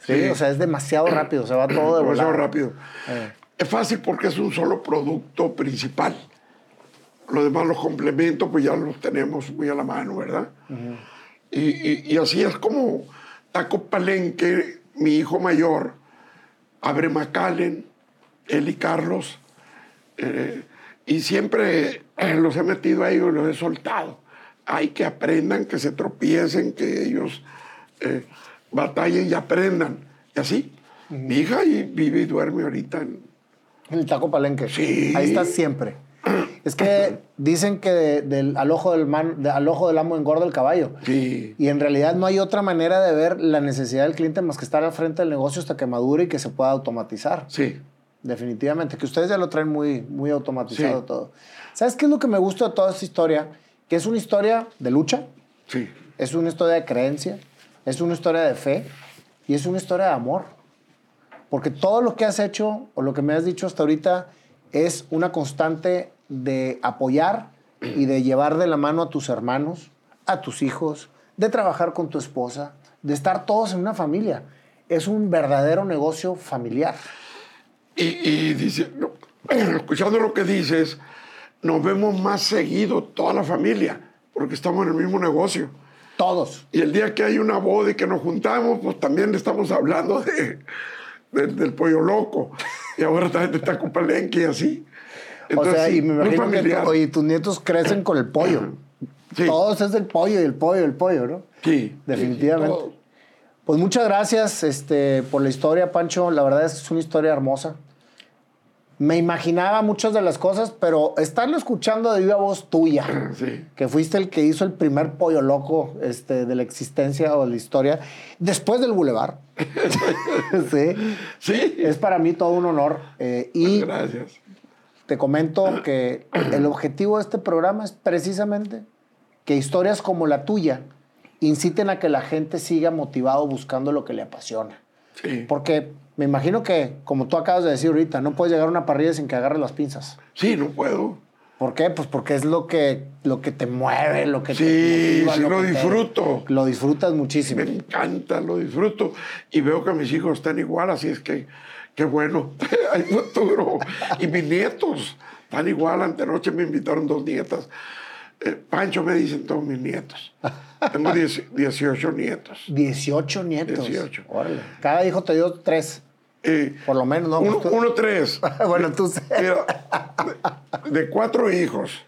[SPEAKER 1] Sí,
[SPEAKER 2] Sí.
[SPEAKER 1] o sea, es demasiado rápido, se va todo de
[SPEAKER 2] Demasiado rápido.
[SPEAKER 1] Eh.
[SPEAKER 2] es fácil porque es un solo producto principal. Los demás, los complementos, pues ya los tenemos muy a la mano, ¿verdad? Y, y, y, así es como Taco Palenque, mi hijo mayor, abre Macallen, él y Carlos, eh, y siempre eh, los he metido a ellos, los he soltado. Hay que aprendan, que se tropiecen, que ellos eh, batallen y aprendan. Y así. Mi hija y vive y duerme ahorita en...
[SPEAKER 1] El Taco Palenque.
[SPEAKER 2] Sí.
[SPEAKER 1] Ahí estás siempre. Es que dicen que del, al, ojo del man, al ojo del amo engorda el caballo.
[SPEAKER 2] Sí.
[SPEAKER 1] Y en realidad no hay otra manera de ver la necesidad del cliente más que estar al frente del negocio hasta que madure y que se pueda automatizar.
[SPEAKER 2] Sí.
[SPEAKER 1] Definitivamente. Que ustedes ya lo traen muy, muy automatizado
[SPEAKER 2] Sí.
[SPEAKER 1] todo. ¿Sabes qué es lo que me gusta de toda esta historia? Que es una historia de lucha,
[SPEAKER 2] Sí.
[SPEAKER 1] es una historia de creencia, es una historia de fe y es una historia de amor. Porque todo lo que has hecho o lo que me has dicho hasta ahorita es una constante de apoyar y de llevar de la mano a tus hermanos, a tus hijos, de trabajar con tu esposa, de estar todos en una familia. Es un verdadero negocio familiar.
[SPEAKER 2] Y, y dice, no, [CLEARS THROAT] escuchando lo que dices, nos vemos más seguido toda la familia, porque estamos en el mismo negocio.
[SPEAKER 1] Todos.
[SPEAKER 2] Y el día que hay una boda y que nos juntamos, pues también estamos hablando de, de- del pollo loco. Y ahora también de Taco Palenque y así.
[SPEAKER 1] O sea, y me imagino que oye, tus nietos crecen con el pollo. [CLEARS THROAT]
[SPEAKER 2] Sí.
[SPEAKER 1] Todos es el pollo y el pollo y el pollo, ¿no?
[SPEAKER 2] Sí,
[SPEAKER 1] Definitivamente.
[SPEAKER 2] sí.
[SPEAKER 1] Pues muchas gracias este, por la historia, Pancho. La verdad es que es una historia hermosa. Me imaginaba muchas de las cosas, pero estarlo escuchando de viva voz tuya, [CLEARS THROAT]
[SPEAKER 2] Sí.
[SPEAKER 1] que fuiste el que hizo el primer pollo loco este, de la existencia o de la historia, después del Boulevard. [LAUGHS] [LAUGHS] sí.
[SPEAKER 2] Sí.
[SPEAKER 1] Es para mí todo un honor. eh, y
[SPEAKER 2] Gracias.
[SPEAKER 1] Te comento que el objetivo de este programa es precisamente que historias como la tuya inciten a que la gente siga motivado buscando lo que le apasiona.
[SPEAKER 2] Sí.
[SPEAKER 1] Porque me imagino que, como tú acabas de decir ahorita, no puedes llegar a una parrilla sin que agarres las pinzas.
[SPEAKER 2] Sí, no puedo.
[SPEAKER 1] ¿Por qué? Pues porque es lo que, lo que te mueve, lo que
[SPEAKER 2] Sí,
[SPEAKER 1] te motiva,
[SPEAKER 2] sí lo
[SPEAKER 1] que te-
[SPEAKER 2] disfruto.
[SPEAKER 1] lo disfrutas muchísimo.
[SPEAKER 2] Me encanta, lo disfruto. Y veo que mis hijos están igual, así es que qué bueno. [LAUGHS] Hay futuro. Y mis nietos están igual. Antenoche me invitaron dos nietas. Eh, Pancho me dicen todos mis nietos. Tengo 10 18 nietos.
[SPEAKER 1] 18 nietos.
[SPEAKER 2] 18.
[SPEAKER 1] Órale. Cada hijo te dio tres,
[SPEAKER 2] Eh,
[SPEAKER 1] por lo menos, ¿no?
[SPEAKER 2] uno,
[SPEAKER 1] Pues tú-
[SPEAKER 2] uno, tres. [LAUGHS]
[SPEAKER 1] bueno, tú.
[SPEAKER 2] Mira, de, de cuatro hijos,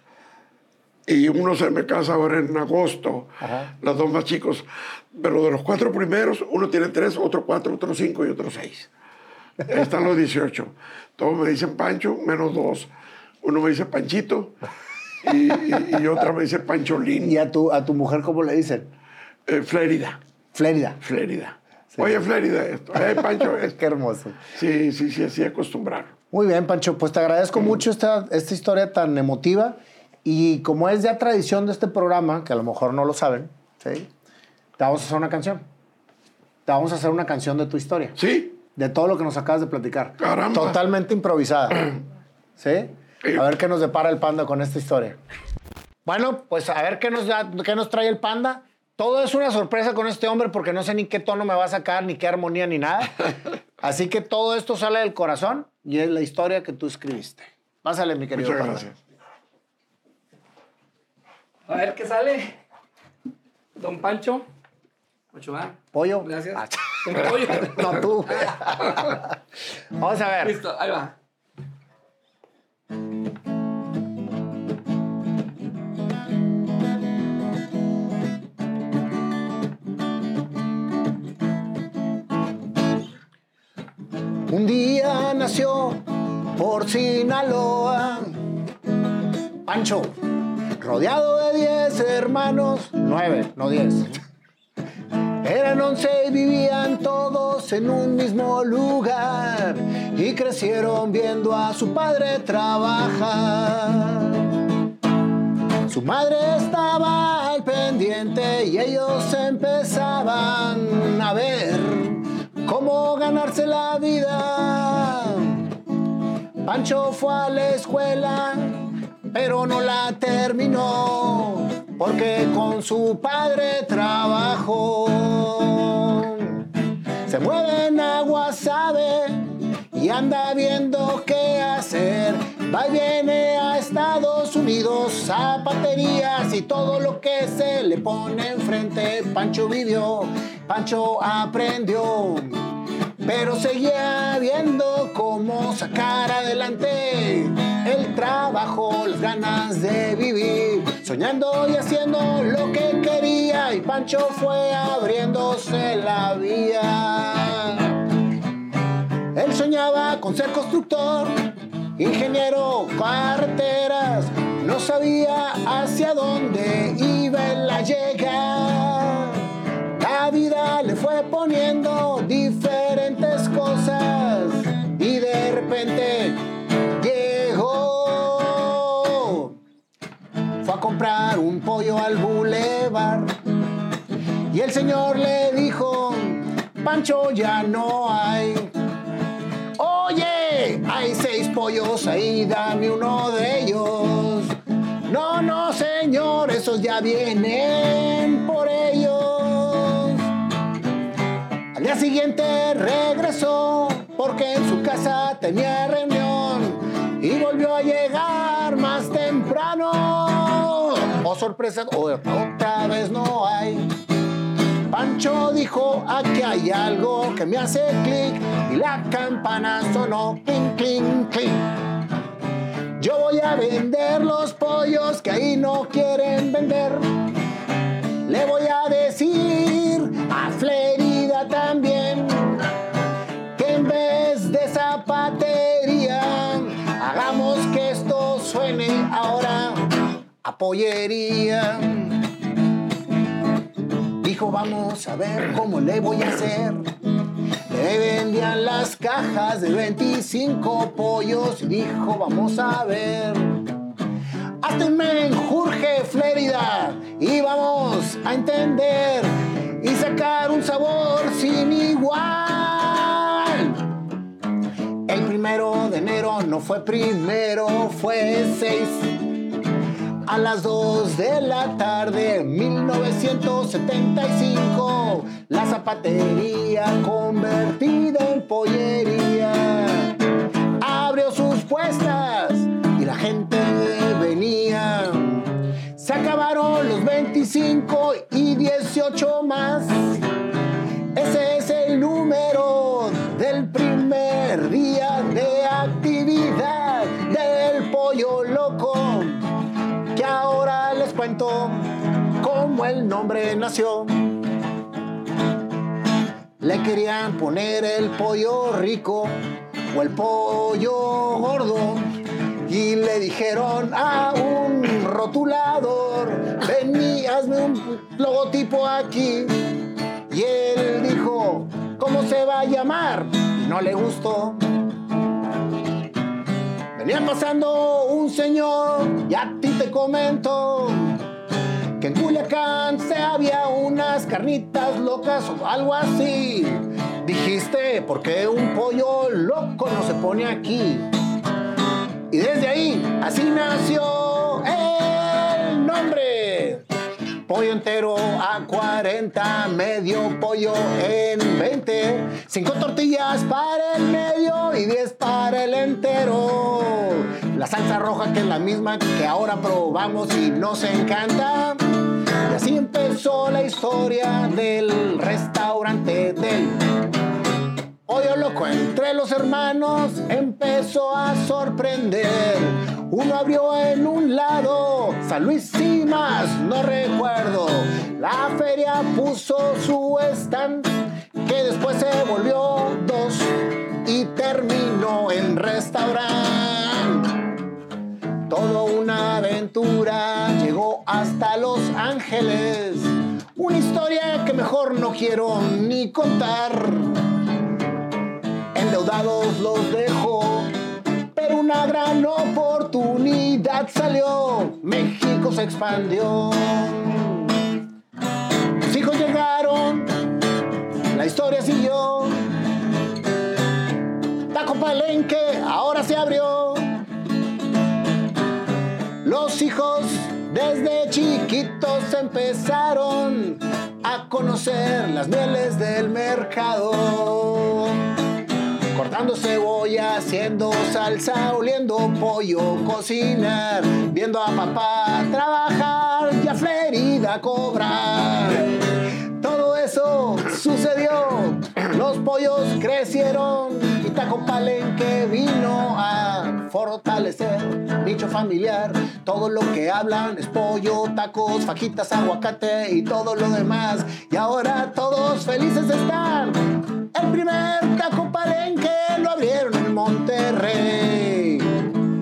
[SPEAKER 2] y uno se me casa ahora en agosto,
[SPEAKER 1] Ajá.
[SPEAKER 2] los dos más chicos, pero de los cuatro primeros, uno tiene tres, otro cuatro, otro cinco y otro seis. Están los 18. Todos me dicen Pancho, menos dos. Uno me dice Panchito y, y- y otra me dice Pancholín.
[SPEAKER 1] ¿Y a tu, a tu mujer cómo le dicen?
[SPEAKER 2] Eh, Flérida,
[SPEAKER 1] Flérida.
[SPEAKER 2] Flérida. Oye, Flérida, esto. Eh, Pancho, esto. [LAUGHS]
[SPEAKER 1] Qué hermoso.
[SPEAKER 2] Sí, sí, sí, así acostumbraron.
[SPEAKER 1] Muy bien, Pancho. Pues te agradezco mucho esta, esta historia tan emotiva. Y como es ya tradición de este programa, que a lo mejor no lo saben, ¿sí? te vamos a hacer una canción. Te vamos a hacer una canción de tu historia.
[SPEAKER 2] Sí,
[SPEAKER 1] De todo lo que nos acabas de platicar.
[SPEAKER 2] Caramba.
[SPEAKER 1] Totalmente improvisada. [CLEARS THROAT] ¿Sí? A ver qué nos depara el panda con esta historia. Bueno, pues a ver qué nos, da- qué nos trae el panda. Todo es una sorpresa con este hombre porque no sé ni qué tono me va a sacar, ni qué armonía, ni nada. [LAUGHS] Así que todo esto sale del corazón y es la historia que tú escribiste. Pásale, mi querido
[SPEAKER 2] muchas
[SPEAKER 1] panda.
[SPEAKER 2] gracias.
[SPEAKER 3] A ver qué sale. Don Pancho. Ochoa.
[SPEAKER 1] ¿Pollo?
[SPEAKER 3] Gracias.
[SPEAKER 1] Ah, [LAUGHS]
[SPEAKER 3] pollo. [LAUGHS]
[SPEAKER 1] No, tú. Vamos a ver.
[SPEAKER 3] Listo, ahí va.
[SPEAKER 1] Un día nació por Sinaloa Pancho, rodeado de 10 hermanos, 9, no 10. Eran 11 y vivían todos en un mismo lugar y crecieron viendo a su padre trabajar. Su madre estaba al pendiente y ellos empezaban a ver cómo ganarse la vida. Pancho fue a la escuela, pero no la terminó porque con su padre trabajó. Se mueve en Guasave y y anda viendo qué hacer. Va y viene a Estados Unidos, zapaterías y todo lo que se le pone enfrente. Pancho vivió, Pancho aprendió pero seguía viendo cómo sacar adelante el trabajo, las ganas de vivir, soñando y haciendo lo que quería y Pancho fue abriéndose la vía. Él soñaba con ser constructor, ingeniero, carreteras, no sabía hacia dónde iba en la llega. La vida le fue poniendo diferentes cosas y de repente comprar un pollo al bulevar y el señor le dijo, Pancho ya no hay. Oye, hay seis pollos ahí, dame uno de ellos. No, no, señor, esos ya vienen por ellos. Al día siguiente regresó porque en su casa tenía reunión y volvió a llegar más temprano. Oh, sorpresa, otra vez no hay. Pancho dijo, aquí hay algo que me hace clic y la campana sonó clink, clink, clink. Yo voy a vender los pollos que ahí no quieren vender. Le voy a decir a Flerida también que en vez de zapatería hagamos que esto suene ahora pollería. Dijo, vamos a ver cómo le voy a hacer. Le vendían las cajas de 25 pollos y dijo, vamos a ver. Hasta un menjurje Flérida y vamos a entender y sacar un sabor sin igual. El primero de enero no fue primero, fue 6 a las 2 de la tarde, 1975, la zapatería convertida en pollería abrió sus puestas y la gente venía. Se acabaron los 25 y 18 más. El nombre nació. Le querían poner el pollo rico o el pollo gordo y le dijeron a un rotulador, ven y hazme un logotipo aquí. Y él dijo, ¿cómo se va a llamar? Y no le gustó. Venía pasando un señor y a ti te comento que en Culiacán se había unas carnitas locas o algo así. Dijiste, ¿por qué un pollo loco no se pone aquí? Y desde ahí, así nació el nombre. Pollo entero a 40, medio pollo en 20, 5 tortillas para el medio y 10 para el entero. La salsa roja que es la misma que ahora probamos y nos encanta. Y así empezó la historia del restaurante del Pollo loco entre los hermanos empezó a sorprender. Uno abrió en un lado, San Luis y no recuerdo. La feria puso su stand, Ángeles. Una historia que mejor no quiero ni contar endeudados los dejó. Pero una gran oportunidad salió, México se expandió. Los hijos llegaron, la historia siguió. Taco Palenque ahora se abrió. Desde chiquitos empezaron a conocer las mieles del mercado cortando cebolla, haciendo salsa, oliendo pollo, cocinar, viendo a papá trabajar y a Flerida cobrar. Todo eso sucedió, los pollos crecieron y Taco Palenque vino a fortalecer nicho familiar. Todo lo que hablan es pollo, tacos, fajitas, aguacate y todo lo demás. Y ahora todos felices están. El primer Taco Palenque lo abrieron en Monterrey.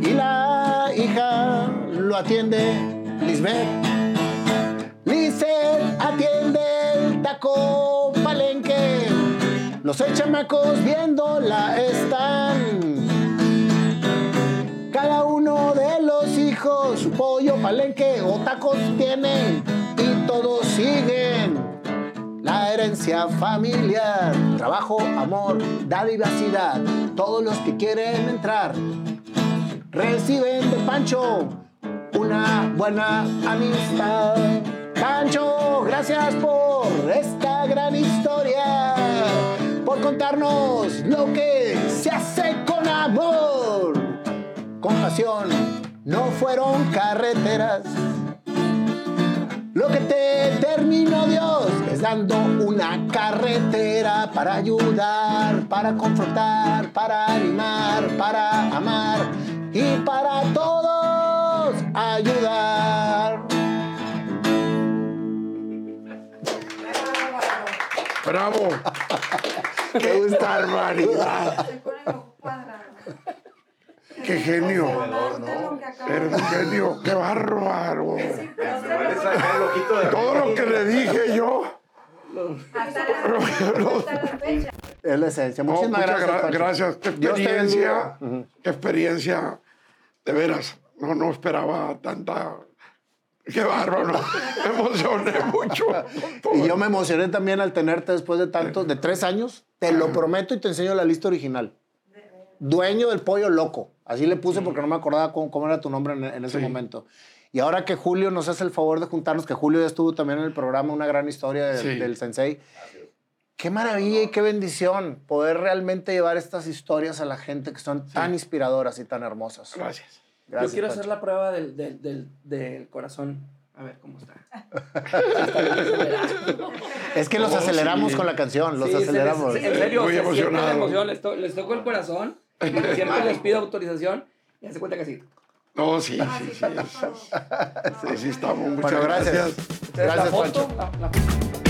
[SPEAKER 1] Y la hija lo atiende Lisbeth. Lisbeth atiende el taco palenque. Los seis chamacos viéndola están. Cada uno de los hijos su pollo palenque o tacos tienen y todos siguen. La herencia familiar, trabajo, amor, dadivacidad. Todos los que quieren entrar reciben de Pancho una buena amistad. Pancho, gracias por esta gran historia, por contarnos lo que se hace con amor, con pasión. No fueron carreteras. Lo que te terminó Dios es dando una carretera para ayudar, para confrontar, para animar, para amar y para todos ayudar.
[SPEAKER 2] ¡Bravo! [LAUGHS] ¡Qué barbaridad!
[SPEAKER 4] Estoy con el ojo cuadrado.
[SPEAKER 2] ¡Qué genio! Eres un genio, qué bárbaro. Todo lo que le dije yo.
[SPEAKER 4] Hasta la, hasta la fecha.
[SPEAKER 1] Es la esencia. Muchísimas
[SPEAKER 2] muchas
[SPEAKER 1] gracias.
[SPEAKER 2] gra- gracias. Qué experiencia. Qué experiencia. De veras. No, no esperaba tanta. Qué bárbaro. Me emocioné mucho.
[SPEAKER 1] Y yo me emocioné también al tenerte después de tantos, de tres años. Te lo prometo y te enseño la lista original. Dueño del pollo loco. Así le puse porque no me acordaba cómo, cómo era tu nombre en, en ese
[SPEAKER 2] Sí.
[SPEAKER 1] momento. Y ahora que Julio nos hace el favor de juntarnos, que Julio ya estuvo también en el programa, una gran historia de-
[SPEAKER 2] Sí.
[SPEAKER 1] del Sensei. Qué maravilla y qué bendición poder realmente llevar estas historias a la gente que son tan inspiradoras y tan hermosas.
[SPEAKER 2] Gracias.
[SPEAKER 1] Gracias,
[SPEAKER 3] Yo quiero
[SPEAKER 1] Pancho.
[SPEAKER 3] hacer la prueba del, del, del, del corazón. A ver cómo está. [LAUGHS]
[SPEAKER 1] Es que los
[SPEAKER 2] Oh,
[SPEAKER 1] aceleramos
[SPEAKER 2] sí.
[SPEAKER 1] con la canción, los
[SPEAKER 3] Sí, se
[SPEAKER 1] aceleramos.
[SPEAKER 3] en serio,
[SPEAKER 2] Muy
[SPEAKER 3] se
[SPEAKER 2] emocionado.
[SPEAKER 3] la emoción. Les, to- les toco el corazón. Siempre les pido autorización. Y hace cuenta que sí.
[SPEAKER 2] No, sí,
[SPEAKER 4] Ah,
[SPEAKER 2] sí,
[SPEAKER 4] sí,
[SPEAKER 2] sí. sí, estamos. Muchas
[SPEAKER 1] Bueno, gracias.
[SPEAKER 2] gracias.
[SPEAKER 3] la
[SPEAKER 1] Gracias,
[SPEAKER 3] foto,
[SPEAKER 1] Pancho.
[SPEAKER 3] la- la-